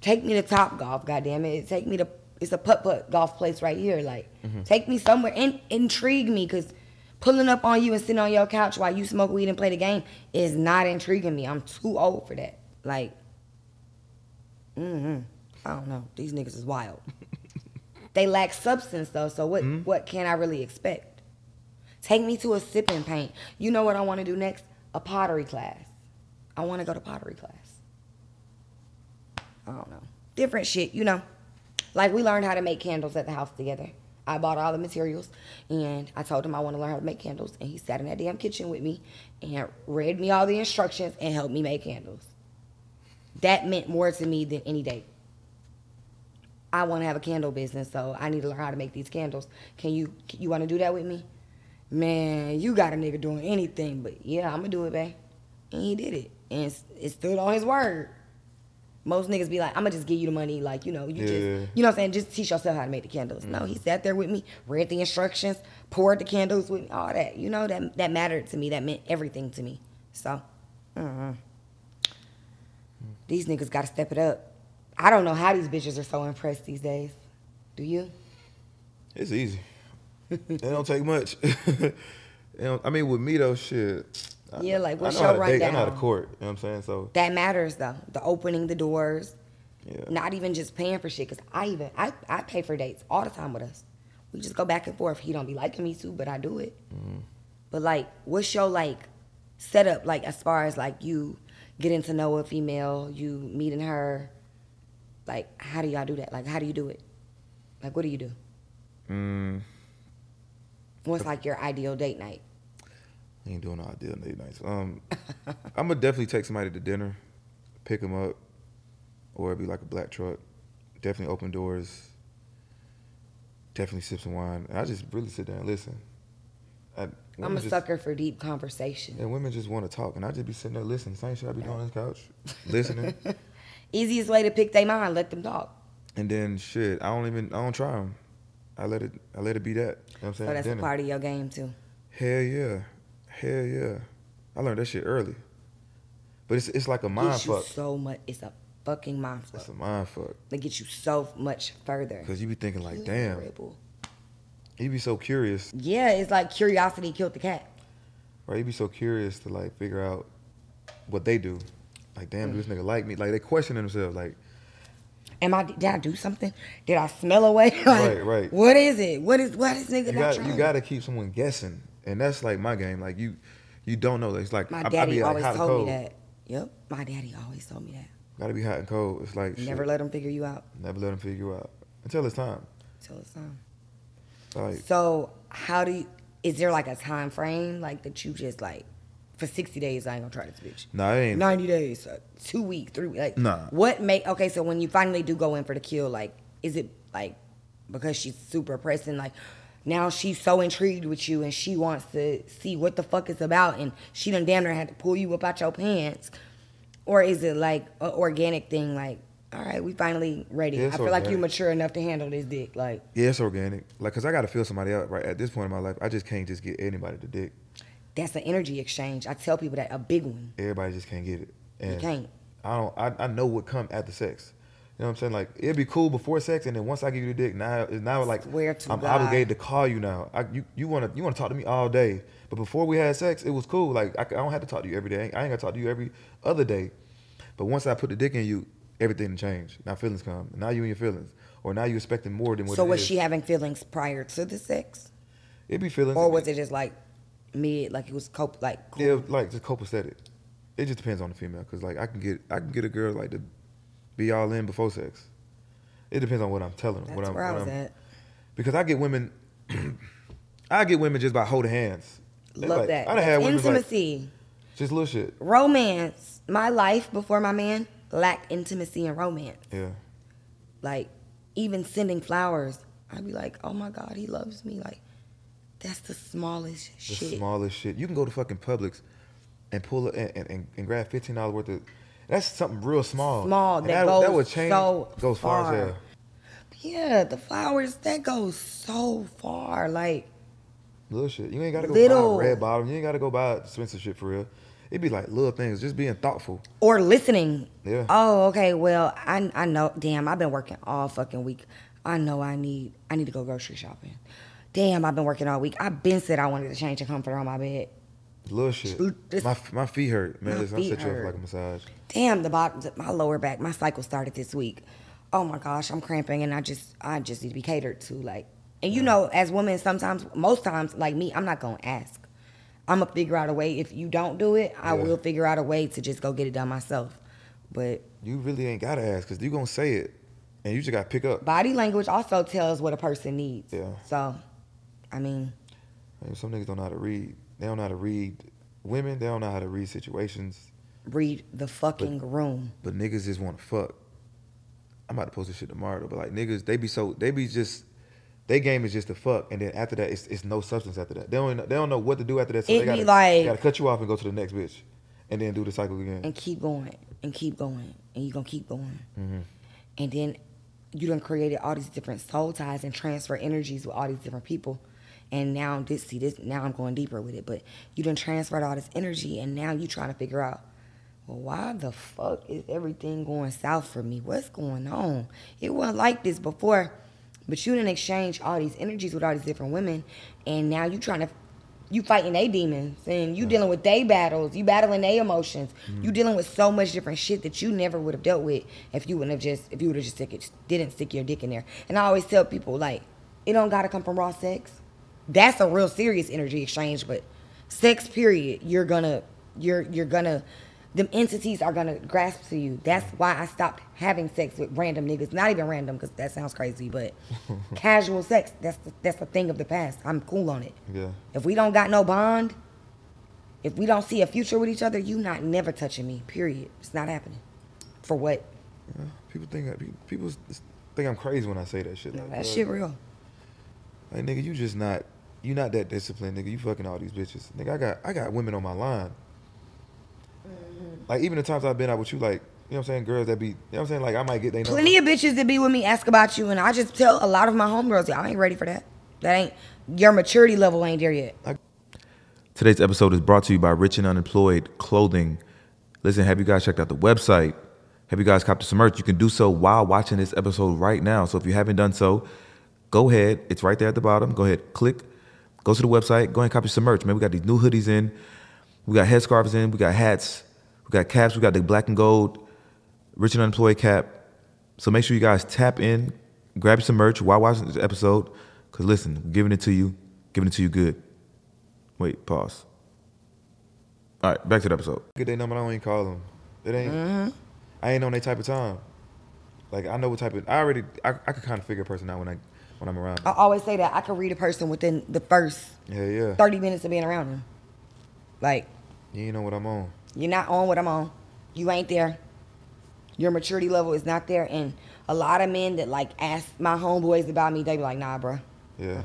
take me to Top Golf. Goddamn it, take me to it's a putt putt golf place right here. Like take me somewhere and intrigue me because pulling up on you and sitting on your couch while you smoke weed and play the game is not intriguing me. I'm too old for that. Like, mm-hmm. I don't know. These niggas is wild. they lack substance though, so what what can I really expect? Take me to a sipping paint. You know what I want to do next? A pottery class. I want to go to pottery class. I don't know. Different shit, you know. Like we learned how to make candles at the house together. I bought all the materials and I told him I want to learn how to make candles. And he sat in that damn kitchen with me and read me all the instructions and helped me make candles. That meant more to me than any date. I want to have a candle business, so I need to learn how to make these candles. Can you you want to do that with me? Man, you got a nigga doing anything, but yeah, I'm gonna do it, babe. And he did it, and it stood on his word. Most niggas be like, I'm gonna just give you the money, like you know, you Yeah. just you know what I'm saying, just teach yourself how to make the candles. No, he sat there with me, read the instructions, poured the candles with me, all that. You know that that mattered to me. That meant everything to me. So, uh these niggas gotta step it up. I don't know how these bitches are so impressed these days. Do you? It's easy. It don't take much. Don't- I mean, with me though, shit. I- Yeah, like, what's I know how your to date, I know how to court. You know what I'm saying? So That matters though. The opening the doors, yeah. not even just paying for shit. Cause I even I I pay for dates all the time with us. We just go back and forth. He don't be liking me too, but I do it. But like, what's your like setup like as far as like you getting to know a female, you meeting her? Like, how do y'all do that? Like, how do you do it? Like, what do you do? Mm, What's like your ideal date night? I ain't doing no ideal date nights. Um, I'm gonna definitely take somebody to dinner, pick them up, or it'd be like a black truck. Definitely open doors. Definitely sip some wine. I just really sit there and listen. I, I'm a just- sucker for deep conversation. And women just want to talk, and I just be sitting there listening. Same shit I be doing on this couch, listening. Easiest way to pick their mind, let them talk. And then shit, I don't even I don't try them. I let it I let it be that. You know what I'm So saying? that's a part of your game too. Hell yeah, hell yeah. I learned that shit early. But it's it's like a mind Gets you fuck. so much. It's a fucking mind fuck. It's a mind fuck. They get you so much further. Cause you be thinking like, damn, Terrible. you be so curious, Yeah, it's like curiosity killed the cat. right? You be so curious to like figure out what they do. Like, damn, do this mm. nigga like me? Like they question themselves. Like, Am I? Did I do something? Did I smell away? like, Right, right. What is it? What is what is nigga you not got you got to keep someone guessing, and that's like my game. Like you, you don't know. It's like My I, I daddy be like always hot told me that. Yep, my daddy always told me that. Gotta be hot and cold. It's like Never shit. let them figure you out never let them figure you out until it's time. Until it's time. Like So how do you? Is there like a time frame like that you just like for sixty days? I ain't gonna try this bitch. nah, it ain't. 90 days, uh, two weeks, three weeks. Like, Nah. What make okay? So when you finally do go in for the kill, like, is it like because she's super pressing? Like, now she's so intrigued with you and she wants to see what the fuck it's about, and she done damn near had to pull you up out your pants, or is it like an organic thing? Like, all right, we finally ready. Yeah, I feel like you're mature enough to handle this dick. Like, Yeah, it's organic. Like, cause I gotta feel somebody out right at this point in my life. I just can't just get anybody to dick. That's an energy exchange. I tell people that a big one. Everybody just can't get it. And can't. I don't. I, I know what come after sex. You know what I'm saying? Like it'd be cool before sex, and then once I give you the dick, now it's now like I'm God. obligated to call you now. I, you you want to you want to talk to me all day, but before we had sex, it was cool. Like I, I don't have to talk to you every day. I ain't, got to talk to you every other day. But once I put the dick in you, everything changed. Now feelings come. Now you and your feelings, or now you expecting more than what. So was is. she having feelings prior to the sex, It'd be feelings. or was it just like mid, like it was cope, like cool? Yeah, like just copacetic. It just depends on the female, cause like I can get I can get a girl like to be all in before sex. It depends on what I'm telling them. That's what I'm, where I was I'm- at. Because I get women, I get women just by holding hands. Love like- that. I done had women like intimacy, just little shit. romance. My life before my man lacked intimacy and romance. Yeah, Like even sending flowers, I'd be like, oh my god, he loves me. Like that's the smallest the shit. smallest shit. You can go to fucking Publix and pull it and, and, and grab fifteen dollars worth of, That's something real small. Small, And that that goes would change so goes far, far. as hell. Yeah, the flowers that goes so far. Like Little shit. You ain't gotta go Little. buy a red bottom. You ain't gotta go buy expensive shit for real. It'd be like little things, just being thoughtful. or listening. Yeah. Oh, okay. Well, I I know. Damn, I've been working all fucking week. I know I need I need to go grocery shopping. Damn, I've been working all week. I've been said I wanted to change the comforter on my bed. Little shit. This- my my feet hurt, man. My Listen, feet set you up like a massage. Damn, the bottom, my lower back, my cycle started this week. Oh my gosh, I'm cramping, and I just, I just need to be catered to. Like, and you know, as women, sometimes, most times, like me, I'm not gonna ask. I'm gonna figure out a way. If you don't do it, I Yeah. will figure out a way to just go get it done myself. But You really ain't gotta ask, cause you gonna say it, and you just gotta pick up. body language also tells what a person needs. Yeah. So, I mean, some niggas don't know how to read. They don't know how to read women. They don't know how to read situations. read the fucking room. But niggas just want to fuck. I'm about to post this shit tomorrow, though, but like niggas, they be so they be just. They game is just to fuck, and then after that, it's, it's no substance after that. They don't they don't know what to do after that, so It they be gotta, like- gotta cut you off and go to the next bitch, and then do the cycle again. and keep going and keep going and you're gonna keep going Mhm. and then you done created all these different soul ties and transfer energies with all these different people and now this see this now i'm going deeper with it but you done transferred all this energy and now you trying to figure out well why the fuck is everything going south for me? What's going on? It wasn't like this before but you didn't exchange all these energies with all these different women and now you trying to you fighting they demons and you dealing with they battles. You battling they emotions. You mm-hmm. dealing with so much different shit that you never would have dealt with if you wouldn't have just if you would have just stick it, didn't stick your dick in there. And i always tell people like it don't gotta come from raw sex that's a real serious energy exchange but sex period you're gonna you're you're gonna them entities are gonna grasp to you that's why i stopped having sex with random niggas not even random because that sounds crazy but casual sex that's the, that's the thing of the past i'm cool on it Yeah, if we don't got no bond, if we don't see a future with each other, you not never touching me. Period. It's not happening. For what? yeah. People think that people think I'm crazy when I say that shit. No, Like, that shit real. Like nigga, you just not you not that disciplined, nigga. You fucking all these bitches. Nigga, I got I got women on my line. Mm-hmm. Like even the times I've been out with you, like, you know what I'm saying, girls that be you know what I'm saying, like I might get they. Plenty of bitches that be with me ask about you, and I just tell a lot of my homegirls, y'all ain't ready for that. That ain't your maturity level ain't there yet. Today's episode is brought to you by Rich and Unemployed Clothing. Listen, have you guys checked out the website? Have you guys copped some merch? You can do so while watching this episode right now. So if you haven't done so, go ahead. It's right there at the bottom. Go ahead, click, go to the website, go ahead and copy some merch. Man, we got these new hoodies in. We got headscarves in. We got hats. We got caps. We got the black and gold Rich and Unemployed cap. So make sure you guys tap in, grab some merch while watching this episode. Cause listen, we're giving it to you, giving it to you good. Wait, pause. All right, back to the episode. Get their number, I don't even call them. It ain't. Mm-hmm. I ain't on that type of time. Like I know what type of. I already. I, I could kind of figure a person out when I when I'm around. I always say that I can read a person within the first Yeah, yeah. 30 minutes of being around them. Like, You ain't know what I'm on. You're not on what I'm on. You ain't there. Your maturity level is not there. And a lot of men that like ask my homeboys about me, they be like, nah, bro. Yeah.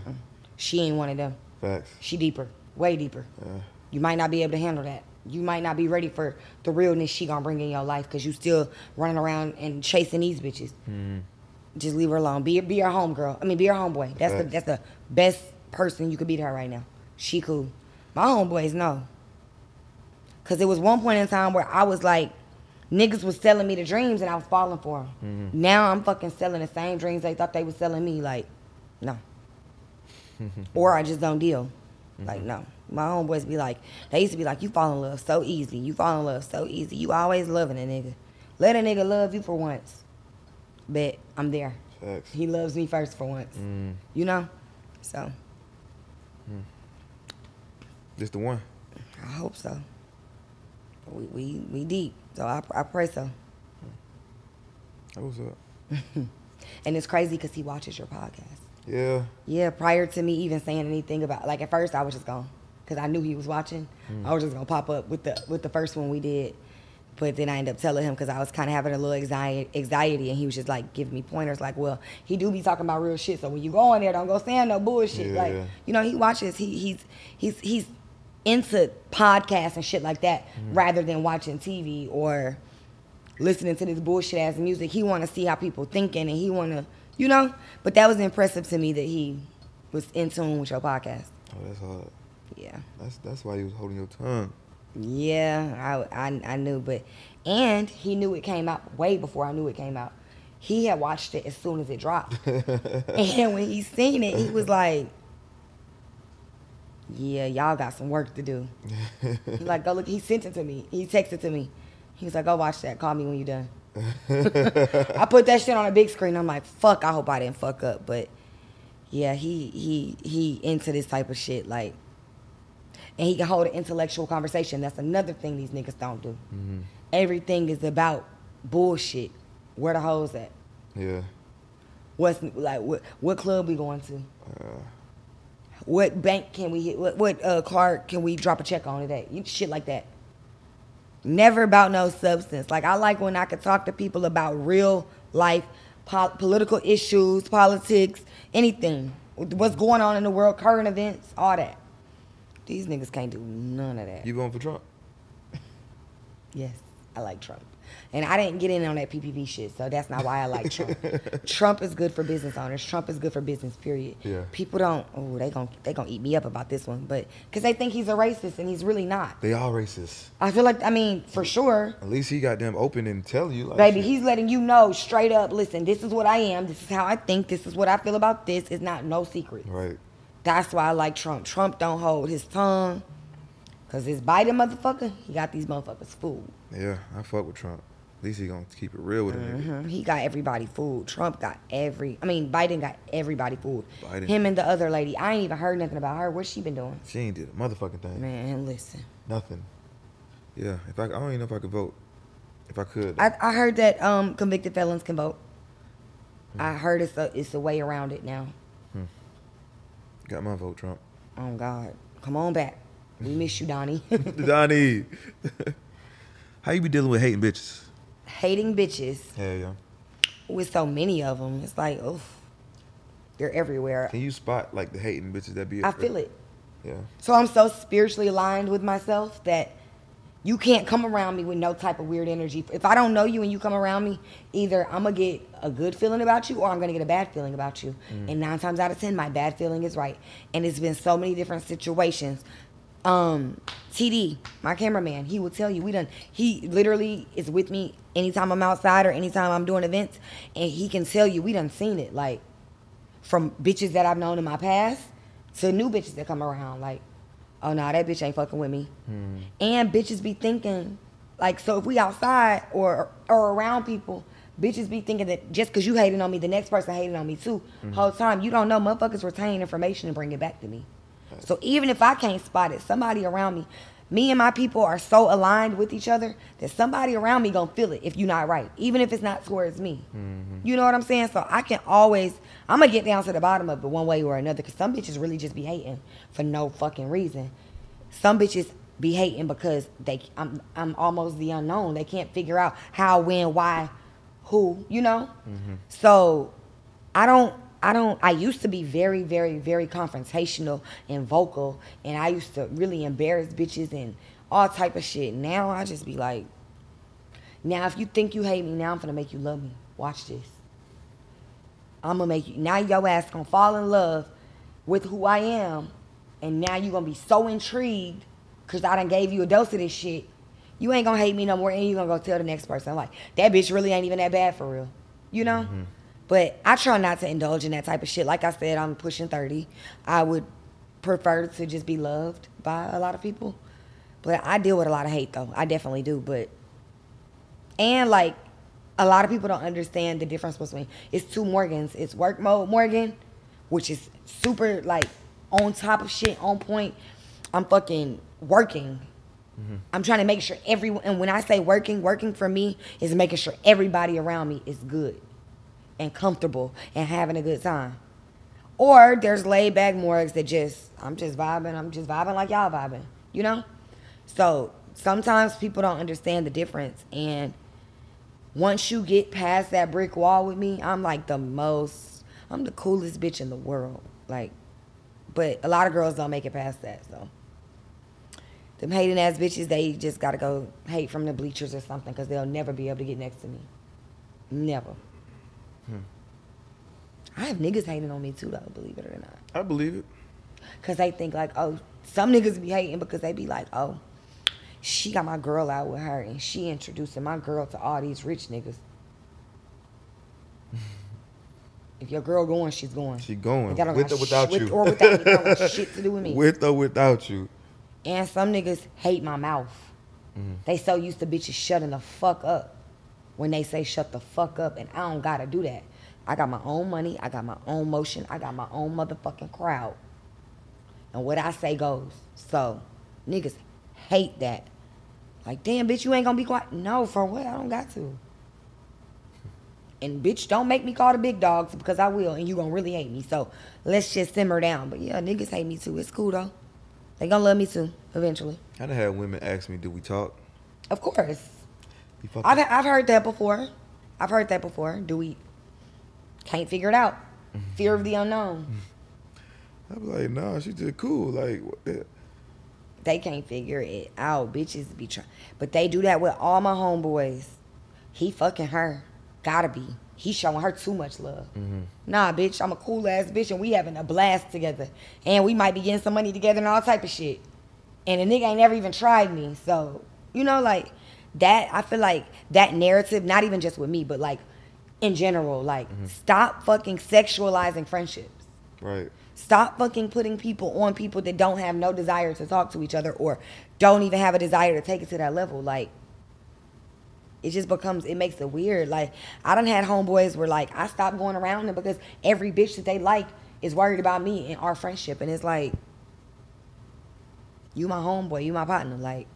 She ain't one of them. Facts. She deeper. Way deeper. Yeah. You might not be able to handle that. You might not be ready for the realness she gonna bring in your life because you still running around and chasing these bitches. Mm-hmm. Just leave her alone. Be be your homegirl. I mean, be your homeboy. That's the that's the best person you could be to her right now. She cool. My homeboys know. Cause it was one point in time where I was like, niggas was selling me the dreams and I was falling for them. Mm-hmm. Now I'm fucking selling the same dreams they thought they was selling me. Like, no. or I just don't deal. Mm-hmm. Like, no. My homeboys be like, they used to be like, you fall in love so easy. You fall in love so easy. You always loving a nigga. Let a nigga love you for once. Bet I'm there. Facts. He loves me first for once. Mm. You know? So, Just the one. I hope so. We we, we deep. So I, I pray so. That was up. And it's crazy because he watches your podcast. Yeah. Yeah, prior to me even saying anything about like at first I was just going because I knew he was watching. I was just gonna pop up with the with the first one we did, but then I ended up telling him because I was kind of having a little anxiety, anxiety, and he was just like giving me pointers like, well, he do be talking about real shit. So when you go in there, don't go saying no bullshit. Yeah, like you know, he watches. He he's he's he's into podcasts and shit like that mm-hmm. rather than watching TV or listening to this bullshit ass music. He want to see how people thinking, and he want to, you know. But that was impressive to me that he was in tune with your podcast. Oh, that's hard. Yeah. That's that's why he was holding your tongue. Yeah, I, I, I knew, but and he knew it came out way before I knew it came out. He had watched it as soon as it dropped, and when he seen it, he was like, "Yeah, y'all got some work to do." He like, "Go look." He sent it to me. He texted to me. He was like, "Go watch that. Call me when you're done." I put that shit on a big screen. I'm like, "Fuck! I hope I didn't fuck up." But yeah, he he he into this type of shit like and he can hold an intellectual conversation. That's another thing these niggas don't do. Mm-hmm. Everything is about bullshit. Where the hoes at? Yeah. What's like what what club we going to? Uh, What bank can we hit? What what uh, card can we drop a check on today? You, shit like that. Never about no substance. Like I like when I could talk to people about real life, po- political issues, politics, anything. What's going on in the world, current events, all that. These niggas can't do none of that. you going for Trump? Yes, I like Trump. And I didn't get in on that PPP shit, so that's not why I like Trump. Trump is good for business owners. Trump is good for business, period. Yeah. People don't, oh, they gon' they gonna eat me up about this one, but because they think he's a racist and he's really not. They all racist. I feel like, I mean, for sure, At least he got them open and tell you. Like, baby, shit. he's letting you know straight up. Listen, this is what I am. This is how I think. This is what I feel about this. It's not no secret. right. That's why I like Trump. Trump don't hold his tongue, cause this Biden motherfucker, he got these motherfuckers fooled. Yeah, I fuck with Trump. At least he gonna keep it real with him. Mhm. He got everybody fooled. Trump got every. I mean, Biden got everybody fooled. Biden. Him and the other lady. I ain't even heard nothing about her. What's she been doing? She ain't did a motherfucking thing. Man, listen. Nothing. Yeah, if I, I don't even know if I could vote. If I could. I, I heard that um, convicted felons can vote. Hmm. I heard it's a it's a way around it now. Got my vote, Trump. Oh God, come on back. We miss you, Donnie. Donnie. How you be dealing with hating bitches? Hating bitches Hell yeah. with so many of them. It's like, oof, they're everywhere. Can you spot like the hating bitches that be? I feel it. Yeah. So I'm so spiritually aligned with myself that you can't come around me with no type of weird energy. If I don't know you and you come around me, either I'm gonna get a good feeling about you or I'm gonna get a bad feeling about you. And nine times out of ten, my bad feeling is right. And it's been so many different situations. Um, TD, my cameraman, he will tell you we done. He literally is with me anytime I'm outside or anytime I'm doing events, and he can tell you we done seen it. Like from bitches that I've known in my past to new bitches that come around. Like, oh no, that bitch ain't fucking with me. Hmm. And bitches be thinking, like, so if we outside or or around people, bitches be thinking that just because you hating on me, the next person hating on me too. Hmm. Whole time you don't know, motherfuckers retain information and bring it back to me. So even if I can't spot it, somebody around me, me and my people are so aligned with each other that somebody around me gonna feel it if you're not right, even if it's not towards me. Mm-hmm. You know what I'm saying? So I can always, I'm gonna get down to the bottom of it one way or another. Cause some bitches really just be hating for no fucking reason. Some bitches be hating because they, I'm, I'm almost the unknown. They can't figure out how, when, why, who. You know. Mm-hmm. So I don't I don't I used to be very, very, very confrontational and vocal and I used to really embarrass bitches and all type of shit. Now I just be like, now if you think you hate me, now I'm gonna make you love me. Watch this. I'm gonna make you now your ass gonna fall in love with who I am, and now you're gonna be so intrigued because I done gave you a dose of this shit. You ain't gonna hate me no more, and you gonna go tell the next person like that bitch really ain't even that bad for real, you know. Mm-hmm. But I try not to indulge in that type of shit. Like I said, I'm pushing thirty. I would prefer to just be loved by a lot of people, but I deal with a lot of hate though. I definitely do, but and like a lot of people don't understand the difference between it's two Morgans. It's work mode Morgan, which is super like on top of shit, on point. I'm fucking working. Mm-hmm. I'm trying to make sure everyone and when I say working, working for me is making sure everybody around me is good and comfortable and having a good time. Or there's laid back Morgz that just I'm just vibing, I'm just vibing like y'all vibing, you know? So sometimes people don't understand the difference and once you get past that brick wall with me, I'm like the most I'm the coolest bitch in the world. Like but a lot of girls don't make it past that, so Them hating ass bitches, they just gotta go hate from the bleachers or something because they'll never be able to get next to me. Never. I have niggas hating on me too, though, believe it or not. I believe it. Because they think, like, oh, some niggas be hating because they be like, oh, she got my girl out with her and she introducing my girl to all these rich niggas. if your girl going, she's going. She going That with or without you. Or without. That don't shit to do with me. With or without you. And some niggas hate my mouth. Mm-hmm. They so used to bitches shutting the fuck up when they say shut the fuck up, and I don't gotta do that. I got my own money, I got my own motion, I got my own motherfucking crowd. And what I say goes. So, niggas hate that. Like, damn, bitch, you ain't gonna be quiet. No, for what? I don't got to. And bitch, don't make me call the big dogs because I will, and you gonna really hate me. So let's just simmer down. But yeah, niggas hate me too. It's cool though. They gonna love me too, eventually. I done had women ask me, "Do we talk?" Of course. I've, I've heard that before. I've heard that before. Do we can't figure it out? Fear of the unknown. I be like, "Nah, she just cool." Like, what the- eh. They can't figure it out. Bitches be trying, but they do that with all my homeboys. He fucking her. Gotta be. He showing her too much love. Mm-hmm. Nah, bitch, I'm a cool ass bitch, and we having a blast together, and we might be getting some money together and all type of shit. And the nigga ain't never even tried me, so you know, like that. I feel like that narrative, not even just with me, but like in general, like mm-hmm. stop fucking sexualizing friendships. right? Stop fucking putting people on people that don't have no desire to talk to each other or don't even have a desire to take it to that level. Like, it just becomes, it makes it weird. Like, I done had homeboys where, like, I stopped going around them because every bitch that they like is worried about me and our friendship. And it's like, you my homeboy, you my partner. Like,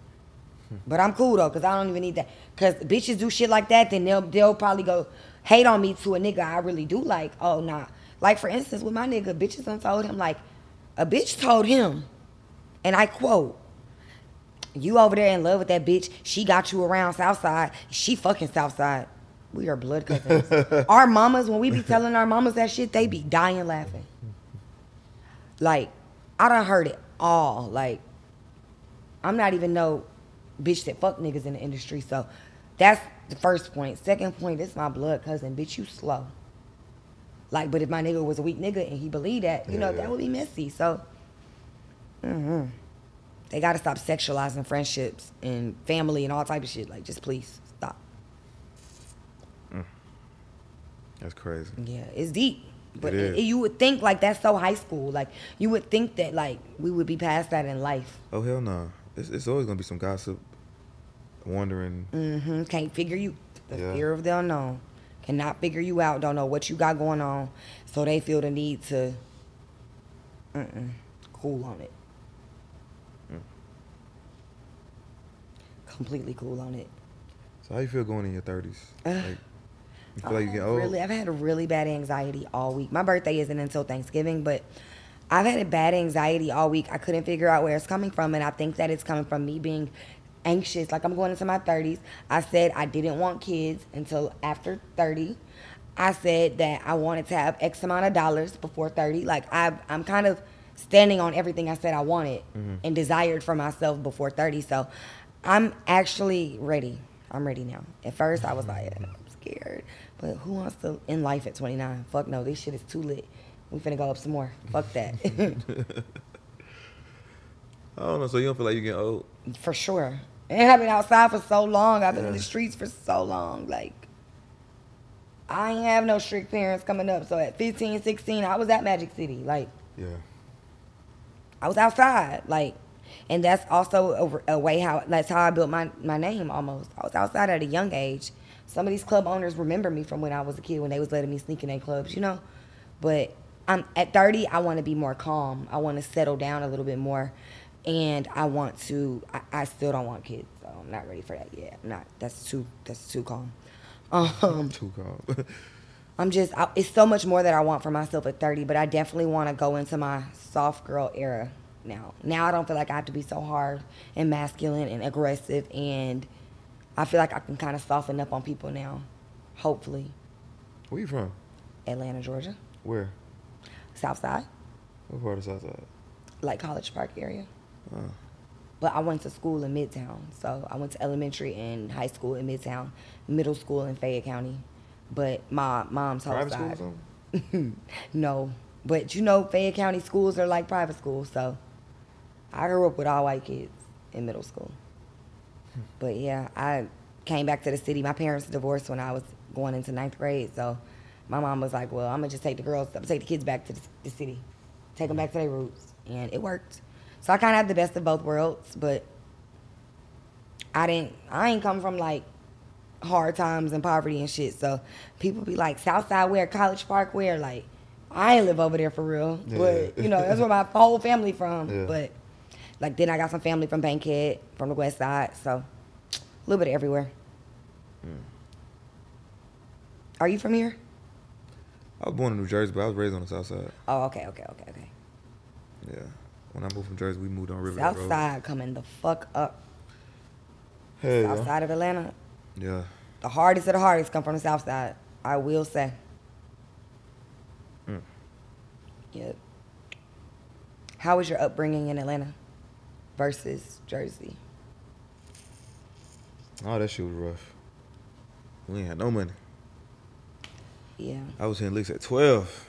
hmm. but I'm cool though, cause I don't even need that. Cause bitches do shit like that, then they'll they'll probably go hate on me to a nigga I really do like. Oh nah. Like for instance, with my nigga, bitches done told him like, a bitch told him, and I quote, "You over there in love with that bitch? She got you around Southside. She fucking Southside. We are blood cousins. our mamas, when we be telling our mamas that shit, they be dying laughing. Like, I done heard it all. Like, I'm not even no bitch that fuck niggas in the industry. So that's the first point. Second point, this my blood cousin. Bitch, you slow. Like, but if my nigga was a weak nigga and he believed that, you know, Yeah. that would be messy. So, mm-hmm. they gotta stop sexualizing friendships and family and all type of shit. Like, just please stop. That's crazy. Yeah, it's deep. But It it- you would think like that's so high school. Like you would think that like we would be past that in life. Oh hell no! It's, it's always gonna be some gossip, wondering. Mm-hmm. Can't figure you. The Yeah. fear of the unknown. Cannot figure you out. Don't know what you got going on. So they feel the need to. Mm-mm, cool on it. Mm. Completely cool on it. So how you feel going in your thirties? Like, you feel like you get old? Really, I've had a really bad anxiety all week. My birthday isn't until Thanksgiving, but I've had a bad anxiety all week. I couldn't figure out where it's coming from, and I think that it's coming from me being anxious. Like I'm going into my 30s. I said I didn't want kids until after 30. I said that I wanted to have X amount of dollars before 30. Like i I'm kind of standing on everything I said I wanted mm-hmm. and desired for myself before 30. So I'm actually ready. I'm ready now. At first, I was like, I'm scared. But who wants to end life at 29? Fuck no, this shit is too lit. We finna go up some more. Fuck that. I don't know. So you don't feel like you getting old? for sure. And I've been outside for so long. I've been in the streets for so long. Like, I ain't have no strict parents coming up. So at 15, 16, I was at Magic City. Like, Yeah. I was outside, like, and that's also a, a way how that's how I built my my name. Almost, I was outside at a young age. Some of these club owners remember me from when I was a kid when they was letting me sneak in their clubs, you know. But I'm at 30. I want to be more calm. I want to settle down a little bit more, and I want to. I, I still don't want kids, so I'm not ready for that yet. I'm not. That's too. That's too calm. Um, I'm Too calm. I'm just, I, it's so much more that I want for myself at 30, but I definitely want to go into my soft girl era now. Now I don't feel like I have to be so hard and masculine and aggressive, and I feel like I can kind of soften up on people now, hopefully. Where you from? Atlanta, Georgia, Where? South Side, What part of Southside? like College Park area. But I went to school in Midtown, so I went to elementary and high school in Midtown, middle school in Fayette County. But my mom's whole Private school side. no, but you know, Fayette County schools are like private schools, so I grew up with all white kids in middle school. But yeah, I came back to the city. My parents divorced when I was going into ninth grade, so my mom was like, "Well, I'm gonna just take the girls, take the kids back to the, the city, take them back to their roots," and it worked. So I kind of had the best of both worlds, but I didn't. I ain't come from like hard times and poverty and shit. So people be like, Southside where, College Park where, like. I ain't live over there for real, but you know that's where my whole family from. Yeah. But like then I got some family from Bankhead, from the West Side, so a little bit everywhere. Mm. Are you from here? I was born in New Jersey, but I was raised on the South Side. Oh, okay, okay, okay, okay. Yeah. When I moved from Jersey, we moved on River South Road. Side coming the fuck up. Hey, South. Side of Atlanta, Yeah. the hardest of the hardest come from the South Side. I will say. Mm. Yep. How was your upbringing in Atlanta versus Jersey? Oh, that shit was rough. We ain't had no money. Yeah. I was hitting licks at 12.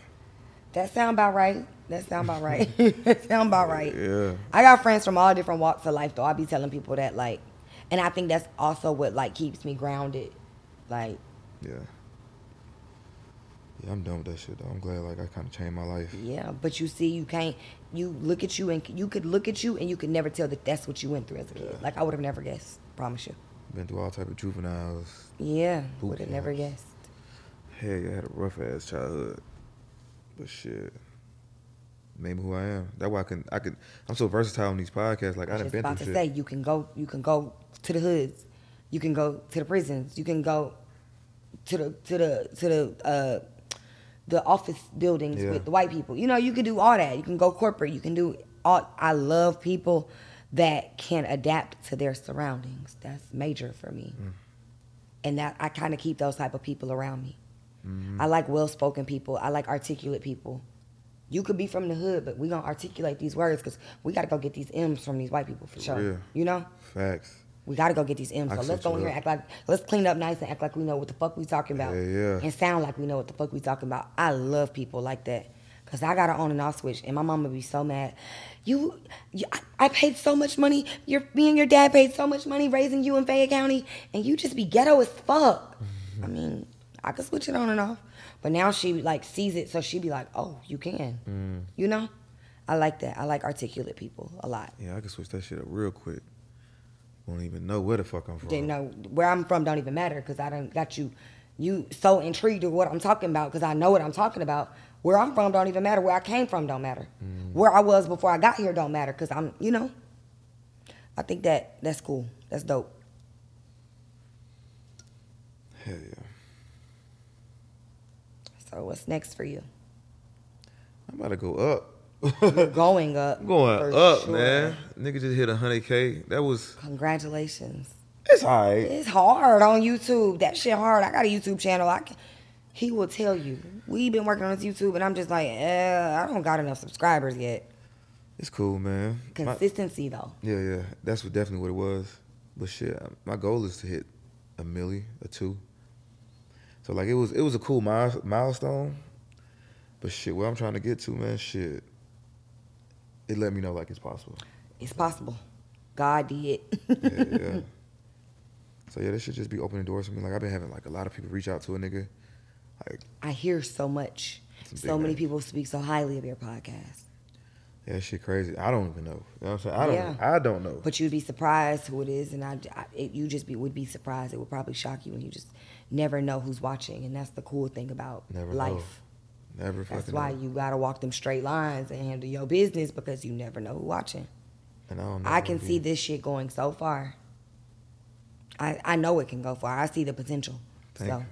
That sound about right. That sound about right. that sound about right. Yeah. I got friends from all different walks of life though. I be telling people that like and I think that's also what like keeps me grounded. Like, Yeah. Yeah, I'm done with that shit though. I'm glad like I kind of changed my life. yeah, but you see you can't you look at you and you could look at you and you could never tell that that's what you went through as a kid. Yeah. Like I would have never guessed. Promise you. Been through all type of juveniles. Yeah, would have never guessed. Hell, yeah, I had a rough ass childhood. But shit. Made me who I am. That's why I can I can I'm so versatile on these podcasts. Like I I done been about through to shit. say you can go you can go to the hoods, you can go to the prisons, you can go to the to the to the uh, the office buildings Yeah. with the white people. You know, you can do all that. You can go corporate. You can do all. I love people that can adapt to their surroundings. That's major for me, Mm. and that I kind of keep those type of people around me. Mm-hmm. I like well-spoken people. I like articulate people. You could be from the hood, but we gonna articulate these words because we gotta go get these M's from these white people for sure. real. You know, Facts. we gotta go get these M's. I So let's go in here act like let's clean up nice and act like we know what the fuck we talking about. Yeah, yeah. And sound like we know what the fuck we talking about. I love people like that. Cause I got an on and off switch, and my mom would be so mad. You, you I, I paid so much money. Your me and your dad paid so much money raising you in Fayette County, and you just be ghetto as fuck. I mean, I could switch it on and off, but now she like sees it, so she be like, "Oh, you can," Mm. you know. I like that. I like articulate people a lot. Yeah, I can switch that shit up real quick. Won't even know where the fuck I'm from. They know where I'm from don't even matter because I done got you you so intrigued with what I'm talking about because I know what I'm talking about. Where I'm from don't even matter. Where I came from don't matter. Where I was before I got here don't matter because I'm you know. I think that that's cool. That's dope. Hell yeah. So what's next for you? I'm about to go up. Going up. Going up, sure. man. Nigga just hit 100K. That was, Congratulations. it's all right. It's hard on YouTube. That shit hard. I got a YouTube channel. I can, he will tell you. We've been working on this YouTube, and I'm just like, eh, I don't got enough subscribers yet. It's cool, man. My- Consistency though. yeah, yeah. That's what definitely what it was. But shit, my goal is to hit a milli or two. So like it was it was a cool mile- milestone. But shit, where I'm trying to get to, man, shit. It let me know like it's possible. It's possible. God did. Yeah, yeah. So yeah, this should just be opening doors for me. Like I've been having like a lot of people reach out to a nigga. Like, I hear so much. So many names. people speak so highly of your podcast. yeah, that shit crazy. I don't even know. You know what I'm saying? I don't Yeah. I don't know. But you'd be surprised who it is, and I, I it, you just be would be surprised. It would probably shock you, when you just never know who's watching, and that's the cool thing about Never know. life. Never That's why know. you gotta walk them straight lines and handle your business because you never know who's watching. And I don't know. I can see be- this shit going so far. I I know it can go far. I see the potential. Thank so, you.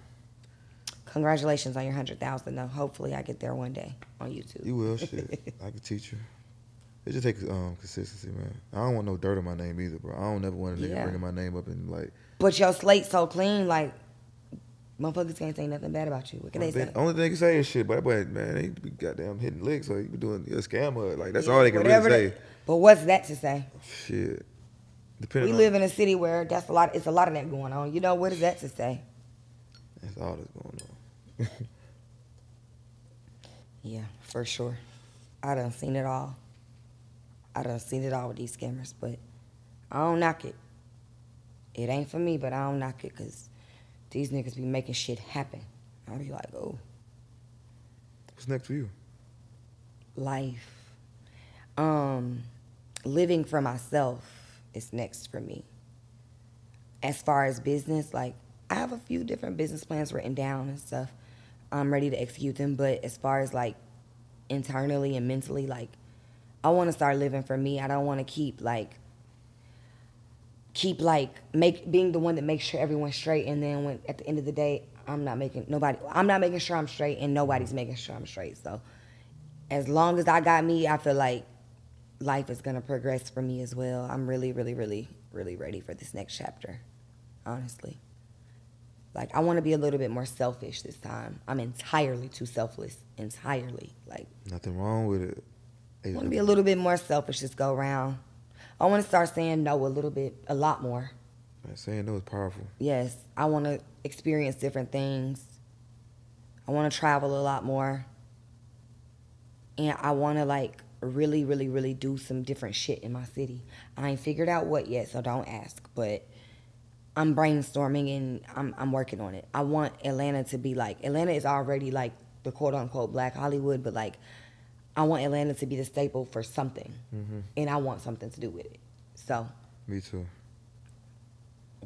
congratulations on your hundred thousand. Though hopefully I get there one day on YouTube. You will shit. I can teach you. It just takes um, consistency, man. I don't want no dirt on my name either, bro. I don't ever want a nigga Yeah. bringing my name up and like. But your slate's so clean, like motherfuckers can't say nothing bad about you. What can they say? Only thing they can say is shit, but that boy, man, they be goddamn hitting licks or you be doing a scammer. Like that's Yeah, all they can really they- say. But what's that to say? Shit. Depending we on- live in a city where that's a lot. It's a lot of that going on. You know what is that to say? That's all that's going on. Yeah, for sure. I done seen it all. I done seen it all with these scammers, but I don't knock it. It ain't for me, but I don't knock it because these niggas be making shit happen. I'll be like, oh, What's next for you? life. Um, living for myself is next for me. As far as business, like I have a few different business plans written down and stuff. I'm ready to execute them, but as far as like internally and mentally, like I want to start living for me. I don't want to keep like keep like make being the one that makes sure everyone's straight and then when at the end of the day I'm not making nobody I'm not making sure I'm straight and nobody's making sure I'm straight. So as long as I got me, I feel like life is gonna progress for me as well. I'm really, really, really, really ready for this next chapter. Honestly. Like I wanna be a little bit more selfish this time. I'm entirely too selfless. Entirely. Like Nothing wrong with it. I wanna be a little bit more selfish this go round. I wanna start saying no a little bit a lot more. Man, saying no is powerful. Yes, I want to experience different things. I want to travel a lot more. And I want to like really, really, really do some different shit in my city. I ain't figured out what yet, so don't ask. But I'm brainstorming and I'm, I'm working on it. I want Atlanta to be like, Atlanta is already like the quote unquote black Hollywood, but like, I want Atlanta to be the staple for something. And I want something to do with it. So Me too.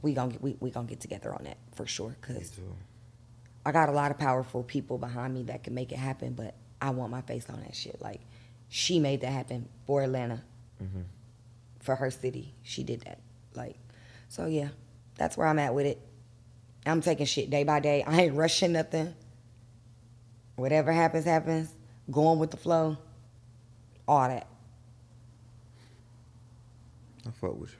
we gonna get, we, we gonna get together on that for sure too. I got a lot of powerful people behind me that can make it happen, but I want my face on that shit. Like she made that happen for Atlanta, Mhm. for her city. She did that. Like so yeah, that's where I'm at with it. I'm taking shit day by day. I ain't rushing nothing. Whatever happens, happens. Going with the flow. All that. I fuck with you.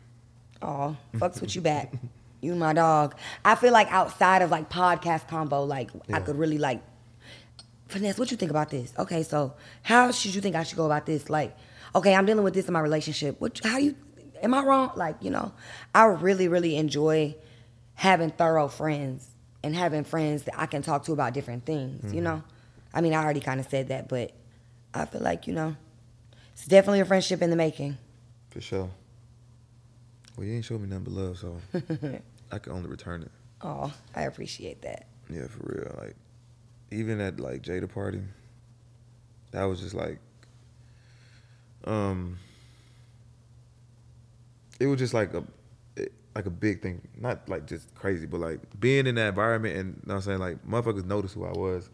Oh, fucks with you back. You my dog. I feel like outside of like podcast combo, like I could really like finesse. What you think about this? Okay, so how should you think I should go about this? Like, okay, I'm dealing with this in my relationship. What? How you? Am I wrong? Like, you know, I really, really enjoy having thorough friends and having friends that I can talk to about different things. You mm-hmm. know, I mean, I already kind of said that, but I feel like you know, it's definitely a friendship in the making. For sure. Well, you ain't showed me nothing but love, so I can only return it. Oh, I appreciate that. Yeah, for real. Like, even at like Jada party, that was just like, um, it was just like a, it- like a big thing. Not like just crazy, but like being in that environment and, you know what I'm saying, like motherfuckers noticed who I was,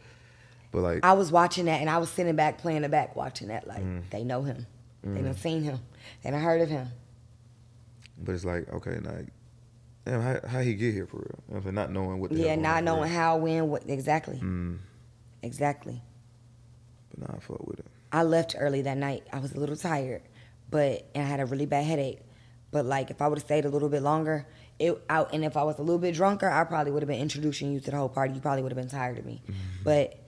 but like, I was watching that and I was sitting back playing the back watching that. Like Mm. they know him. They done seen him. They done heard of him. but it's like, okay, like, damn, how, how he get here for real? You know I'm saying? Not knowing what the Yeah, not knowing real. how, when, what exactly. Mm, Exactly. but nah, I fuck with it. I left early that night. I was a little tired, but and I had a really bad headache. But like if I would have stayed a little bit longer, it out and if I was a little bit drunker, I probably would have been introducing you to the whole party. You probably would have been tired of me. But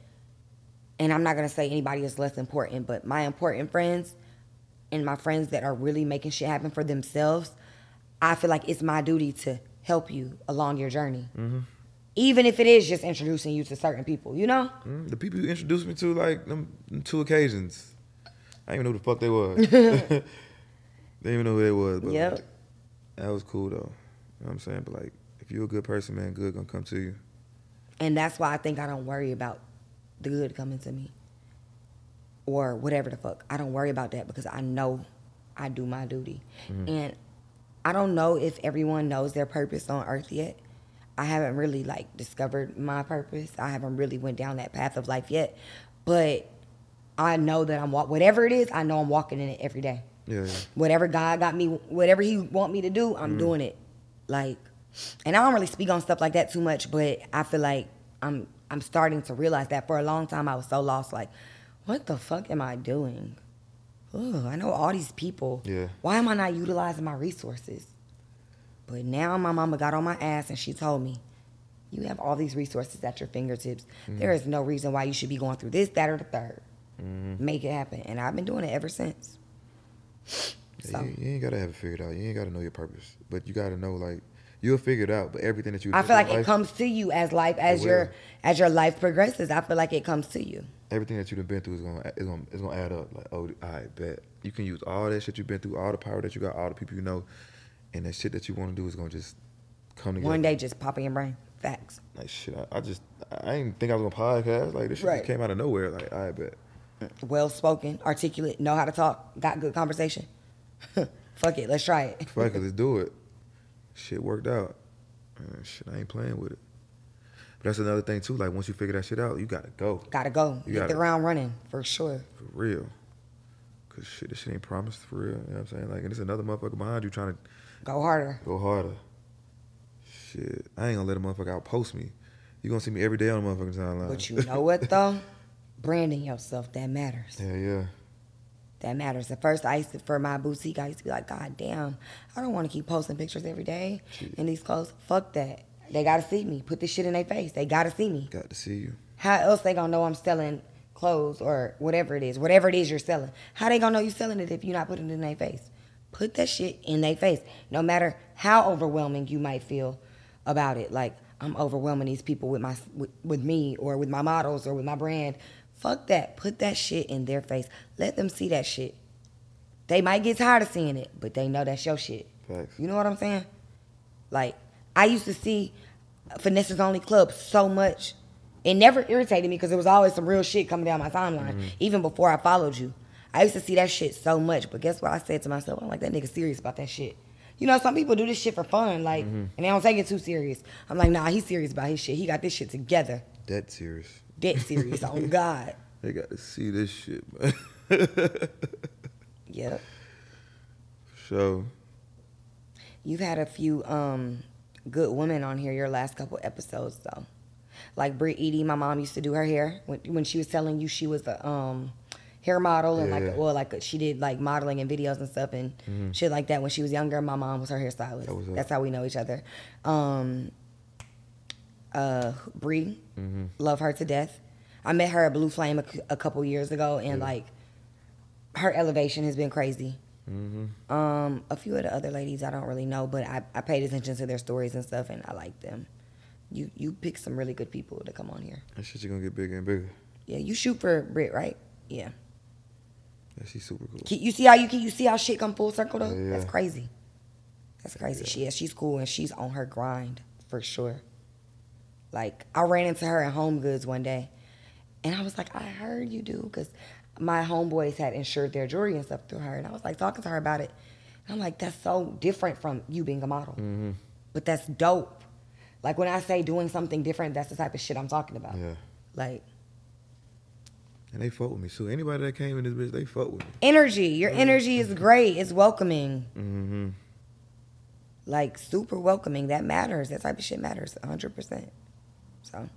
and I'm not gonna say anybody is less important, but my important friends and my friends that are really making shit happen for themselves, I feel like it's my duty to help you along your journey. Even if it is just introducing you to certain people, you know? Mm, the people you introduced me to, like them, them two occasions, I didn't even know who the fuck they was. they didn't even know who they was. But Yep. like, that was cool though. You know what I'm saying? But like, if you're a good person, man, good gonna come to you. And that's why I think I don't worry about the good coming to me or whatever the fuck. I don't worry about that because I know I do my duty. Mm-hmm. And I don't know if everyone knows their purpose on earth yet. I haven't really like discovered my purpose. I haven't really went down that path of life yet. But I know that I'm whatever it is, I know I'm walking in it every day Yeah, yeah. whatever God got me, whatever He want me to do, I'm mm-hmm. doing it. Like, and I don't really speak on stuff like that too much, but I feel like I'm I'm starting to realize that. For a long time, I was so lost. Like, what the fuck am I doing? Ugh, I know all these people. Yeah. Why am I not utilizing my resources? But now my mama got on my ass and she told me, you have all these resources at your fingertips. Mm. There is no reason why you should be going through this, that, or the 3rd mm-hmm. Make it happen. And I've been doing it ever since. Yeah, So You, you ain't gotta have it figured out. You ain't gotta know your purpose, but you gotta know like you'll figure it out. But everything that you I feel like it life- comes to you as life as your as your life progresses. I feel like it comes to you. everything that you've been through is gonna is gonna is gonna add up. Like, oh, I bet you can use all that shit you've been through, all the power that you got, all the people you know, and that shit that you want to do is gonna just come together. One day just pop in your brain. Facts. like shit. I, I just I didn't think I was gonna podcast. Like this shit Right. just came out of nowhere. Like I bet. Well spoken, articulate, know how to talk, got good conversation. Fuck it, let's try it. Fuck it, let's do it. Shit worked out. Uh, shit, I ain't playing with it. But that's another thing too. Like once you figure that shit out, you gotta go Gotta go. You Hit gotta- the ground running for sure. for real. Cause shit, this shit ain't promised for real. You know what I'm saying? Like, and it's another motherfucker behind you trying to Go harder. go harder. Shit, I ain't gonna let a motherfucker outpost me. You gonna see me every day on the motherfucking timeline. But you know what though? Branding yourself, that matters. yeah, yeah. That matters. The first, I used to, for my boutique, I used to be like, God damn, I don't want to keep posting pictures every day in these clothes. Fuck that. They gotta see me. Put this shit in their face. They gotta see me. Got to see you. How else they gonna know I'm selling clothes or whatever it is, whatever it is you're selling? How they gonna know you're selling it if you're not putting it in their face? Put that shit in their face. No matter how overwhelming you might feel about it, like I'm overwhelming these people with my with, with me or with my models or with my brand. Fuck that. Put that shit in their face. Let them see that shit. They might get tired of seeing it, but they know that's your shit. Facts. You know what I'm saying? Like, I used to see Finesse's Only Club so much. It never irritated me because there was always some real shit coming down my timeline, Mm-hmm. even before I followed you. I used to see that shit so much, but guess what? I said to myself, I'm like, that nigga serious about that shit. You know, some people do this shit for fun, like, Mm-hmm. and they don't take it too serious. I'm like, nah, he's serious about his shit. He got this shit together. That serious. Dead serious on God. They got to see this shit, man. Yep. so, You've had a few um, good women on here your last couple episodes though. Like Brit Edie, my mom used to do her hair when when she was telling you she was a um, hair model and Yeah. like well like she did like modeling and videos and stuff and shit like that when she was younger. My mom was her hairstylist. That was. That's how we know each other. Um, uh, Bree, love her to death. I met her at Blue Flame a couple years ago and like her elevation has been crazy. Um, a few of the other ladies I don't really know, but I, I paid attention to their stories and stuff, and I like them. You you pick some really good people to come on here. that shit you gonna get bigger and bigger. Yeah, you shoot for Brit, right? Yeah. Yeah, she's super cool. You see how you can you see how shit come full circle though? Yeah, That's crazy. That's crazy. She is. She's cool and she's on her grind for sure. Like I ran into her at Home Goods one day, and I was like, I heard you do because my homeboys had insured their jewelry and stuff through her, and I was like talking to her about it. And I'm like, that's so different from you being a model, Mm-hmm. but that's dope. Like when I say doing something different, that's the type of shit I'm talking about. Yeah. Like And they fuck with me. So anybody that came in this bitch, they fuck with me. energy. Your energy is great. It's welcoming. Mm-hmm. like super welcoming. That matters. That type of shit matters, hundred percent. So,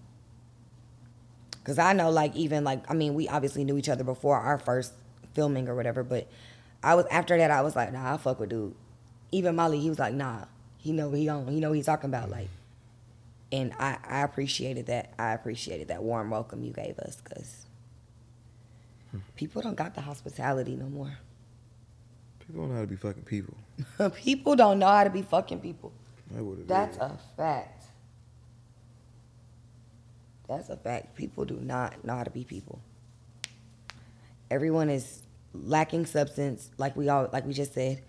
because I know, like, even like, I mean, we obviously knew each other before our first filming or whatever, but I was after that, I was like, nah, I fuck with dude. Even Molly, he was like, nah, he know he on, he know he's talking about, like. And I, I appreciated that. I appreciated that warm welcome you gave us, cause people don't got the hospitality no more. People don't know how to be fucking people. people don't know how to be fucking people. That what it That's a fact. That's a fact. People do not know how to be people. Everyone is lacking substance, like we all like we just said,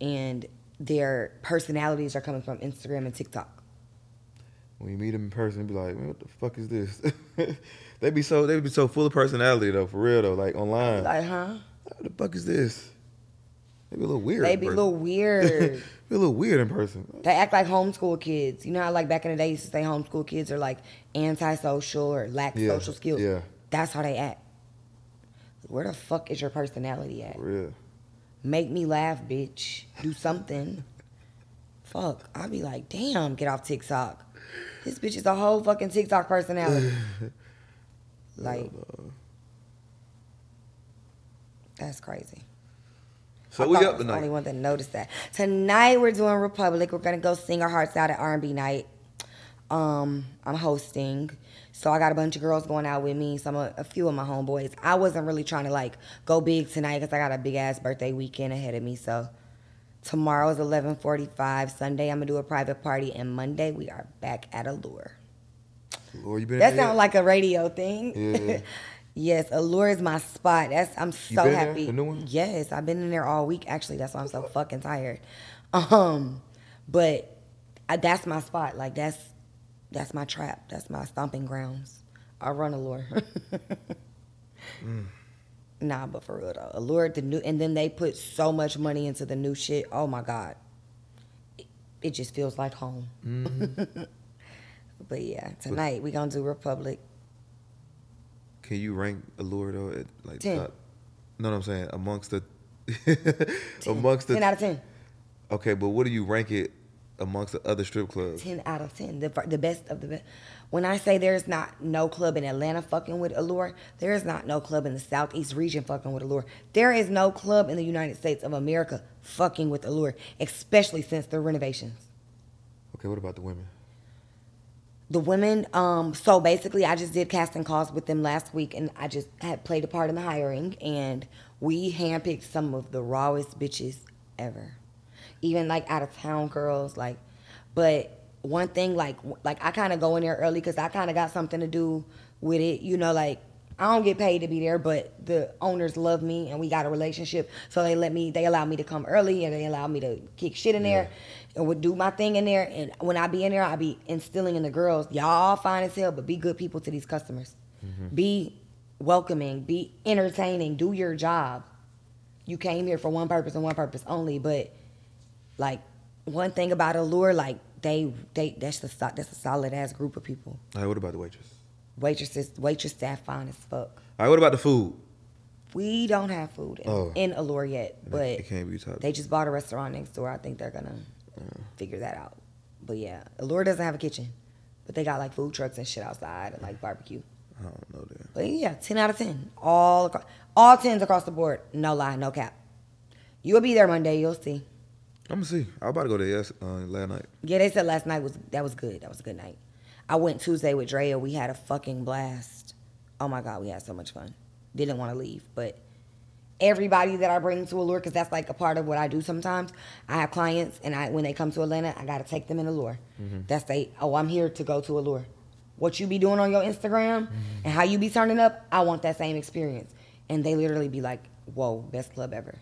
and their personalities are coming from Instagram and TikTok. When you meet them in person, be like, man, what the fuck is this? they be so they be so full of personality though, for real though. Like online, Like, huh? what the fuck is this? They be a little weird. They be a little weird. Be a little weird in person. They act like homeschool kids. You know how like back in the day you used to say homeschool kids are like antisocial or lack Yeah, social skills. yeah. That's how they act. Where the fuck is your personality at? For real. Make me laugh, bitch. Do something. Fuck. I'll be like, damn, get off TikTok. This bitch is a whole fucking TikTok personality. like, that's crazy. So I we up was The only one that noticed that. Tonight we're doing Republic. We're gonna go sing our hearts out at R&B night. Um, I'm hosting, so I got a bunch of girls going out with me. Some of, a few of my homeboys. I wasn't really trying to like go big tonight because I got a big ass birthday weekend ahead of me. So Tomorrow's 11:45. Sunday I'm gonna do a private party, and Monday we are back at Allure. Lord, you been That sounds like a radio thing. Yeah. yes, Allure is my spot. That's I'm so been there, happy. the new one? Yes, I've been in there all week. Actually, that's why I'm so fucking tired. Um, but I, that's my spot. Like that's that's my trap. That's my stomping grounds. I run Allure. Mm. Nah, but for real though, Allure the new, and then they put so much money into the new shit. Oh my god, it, it just feels like home. Mm-hmm. but yeah, tonight we gonna do Republic. Can you rank Allure though at like Ten. top? No, no, I'm saying amongst the amongst the 10 out of 10. Okay, but what do you rank it amongst the other strip clubs? 10 out of 10. The, the best of the best. When I say there's not no club in Atlanta fucking with Allure, there is not no club in the Southeast region fucking with Allure. There is no club in the United States of America fucking with Allure, especially since the renovations. Okay, what about the women? The women, um, so basically, I just did casting calls with them last week, and I just had played a part in the hiring, and we handpicked some of the rawest bitches ever, even like out of town girls, like. But one thing, like, like I kind of go in there early because I kind of got something to do with it, you know, like. I don't get paid to be there, but the owners love me and we got a relationship. So they let me, they allow me to come early and they allow me to kick shit in there and would do my thing in there. And when I be in there, I be instilling in the girls, y'all all fine as hell, but be good people to these customers. Mm-hmm. Be welcoming, be entertaining, do your job. You came here for one purpose and one purpose only, but like one thing about Allure, like they they that's the that's a solid ass group of people. All right, what about the waitress? Waitresses, waitress staff fine as fuck. All right, what about the food? We don't have food in, Oh. in Allure yet, but it can't be top. they just bought a restaurant next door. I think they're gonna figure that out. But yeah, Allure doesn't have a kitchen, but they got like food trucks and shit outside and like barbecue. I don't know that. But yeah, ten out of ten, all across, all tens across the board. No lie, no cap. You'll be there Monday. You'll see. I'm gonna see. I was about to go there yes uh, last night. Yeah, they said last night was that was good. That was a good night. I went Tuesday with Drea. We had a fucking blast. Oh my god, we had so much fun. Didn't want to leave, but everybody that I bring to Allure, because that's like a part of what I do sometimes. I have clients, and I when they come to Atlanta, I gotta take them in Allure. Mm-hmm. That's they. Oh, I'm here to go to Allure. What you be doing on your Instagram mm-hmm. and how you be turning up, I want that same experience. And they literally be like, "Whoa, best club ever."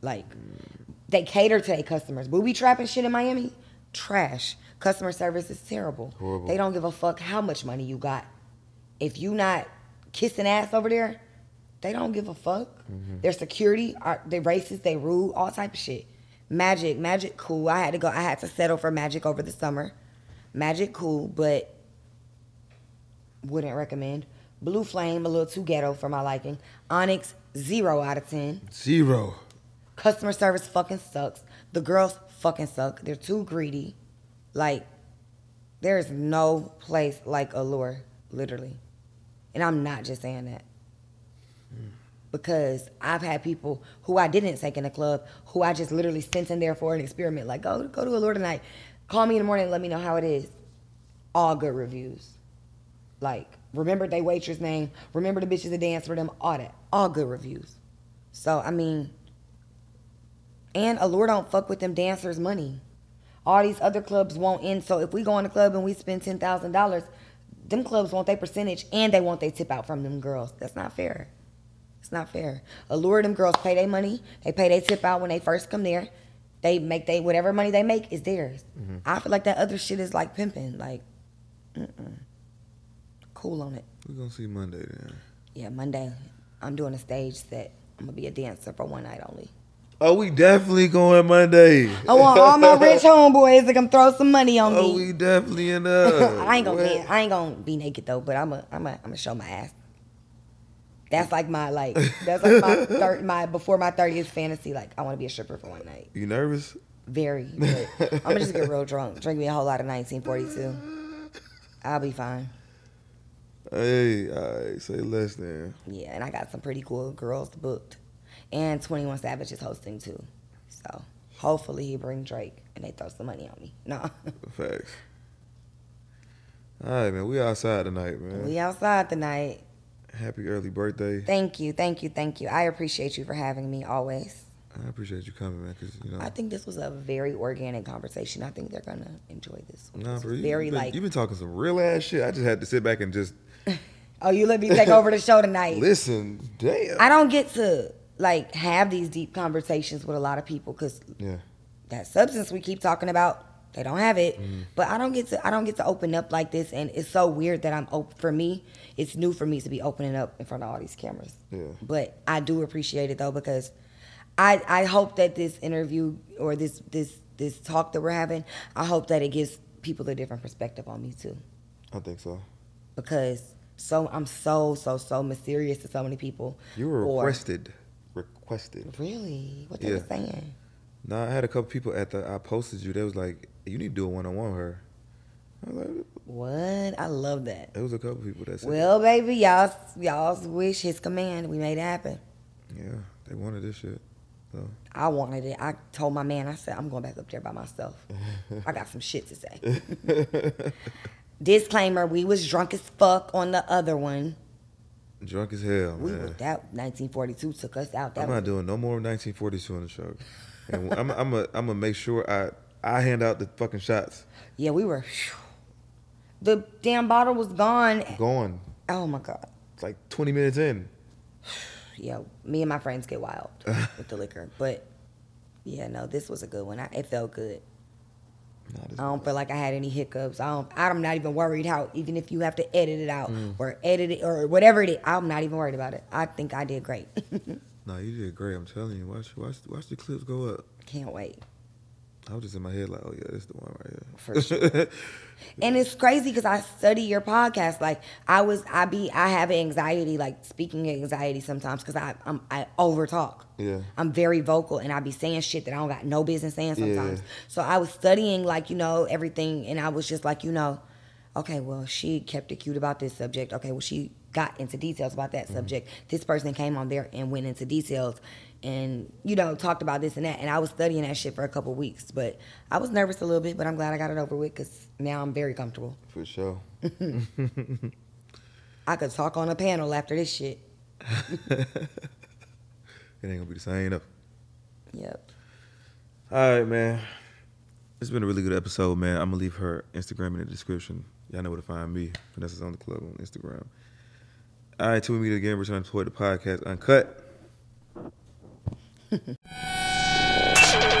Like mm. they cater to their customers. Booby trapping shit in Miami, trash. Customer service is terrible. Horrible. They don't give a fuck how much money you got. If you not kissing ass over there, they don't give a fuck. Their security are they racist, they rude, all type of shit. Magic, magic, cool. I had to go. I had to settle for magic over the summer. Magic, cool, but wouldn't recommend. Blue Flame, a little too ghetto for my liking. Onyx, zero out of ten. Zero. Customer service fucking sucks. The girls fucking suck. They're too greedy. Like, there's no place like Allure, literally. And I'm not just saying that. Because I've had people who I didn't take in a club, who I just literally sent in there for an experiment. Like, go, go to Allure tonight. Call me in the morning and let me know how it is. All good reviews. Like, remember they waitress name, remember the bitches that dance for them, all that. All good reviews. So, I mean, and Allure don't fuck with them dancers' money. All these other clubs won't end. So if we go in the club and we spend ten thousand dollars, them clubs want their percentage and they want their tip out from them girls. That's not fair. It's not fair. Allure them girls pay their money. They pay their tip out when they first come there. They make they whatever money they make is theirs. Mm-hmm. I feel like that other shit is like pimping. Like, mm-mm. cool on it. We're gonna see Monday then. Yeah, Monday, I'm doing a stage set. I'm gonna be a dancer for one night only. Oh, we definitely going Monday. I want all my rich homeboys to come throw some money on Oh, me. we definitely in there. I ain't gonna What? be, I ain't gonna be naked though, but I'm a, I'm a, I'm gonna show my ass. That's like my like that's like my thir- my before my thirtieth fantasy. Like I want to be a stripper for one night. You nervous? Very. But I'm gonna just get real drunk. Drink me a whole lot of 1942. I'll be fine. Hey, all right, say less then. Yeah, and I got some pretty cool girls booked, and 21 Savage is hosting too. So hopefully he bring Drake and they throw some money on me. No, Facts. All right, man. We outside tonight, man. we outside tonight. Happy early birthday. Thank you, thank you, thank you. I appreciate you for having me always. I appreciate you coming, man. Cause you know, I think this was a very organic conversation. I think they're gonna enjoy this. one. nah, This bro, very you've been, like. you've been talking some real ass shit. I just had to sit back and just oh, you let me take over the show tonight. listen. Damn. I don't get to like have these deep conversations with a lot of people because yeah. that substance we keep talking about they don't have it Mm-hmm. but i don't get to i don't get to open up like this and it's so weird that i'm open for me it's new for me to be opening up in front of all these cameras Yeah. but i do appreciate it though because i i hope that this interview or this this this talk that we're having i hope that it gives people a different perspective on me too I think so. because so i'm so so so mysterious to so many people You were Or- requested. Requested. really what they Yeah. were saying No, I had a couple people at the. I posted you. They was like, "You need to do a one on one with her." I was like, what i love that "It was a couple people that said." Well, baby, y'all, y'all's wish, his command. We made it happen. yeah, they wanted this shit. So I wanted it. I told my man, I said, I'm going back up there by myself. I got some shit to say. Disclaimer: We was drunk as fuck on the other one. drunk as hell, We man. were, that 1942 took us out. That I'm was, not doing no more 1942 on the show. And I'm I'm a, I'm gonna make sure I I hand out the fucking shots. yeah, we were. The damn bottle was gone. Gone. Oh my god. It's like 20 minutes in. Yeah, me and my friends get wild with the liquor, but yeah, no, this was a good one. I, it felt good. I don't feel like I had any hiccups. I don't. I'm not even worried how. Even if you have to edit it out Mm. or edit it or whatever it is, I'm not even worried about it. I think I did great. no, you did great. I'm telling you. Watch watch watch the clips go up. Can't wait I was just in my head like, oh yeah, this the one right here. for sure. and it's crazy because I study your podcast. Like I was, I be, I have anxiety, like speaking anxiety sometimes because I, I'm, I over talk. Yeah. I'm very vocal and I be saying shit that I don't got no business saying sometimes. Yeah. So I was studying like, you know, everything and I was just like, you know, okay, well, she kept it cute about this subject. Okay, well, she got into details about that mm-hmm. subject. This person came on there and went into details and, you know, talked about this and that. And I was studying that shit for a couple weeks. But I was nervous a little bit, but I'm glad I got it over with because now I'm very comfortable. For sure. I could talk on a panel after this shit. It ain't gonna be the same though. Yep. All right, man. It's been a really good episode, man. I'm gonna leave her Instagram in the description. Y'all know where to find me. Finesse's Only Club on Instagram. All right, till we meet again, Return to the Podcast Uncut.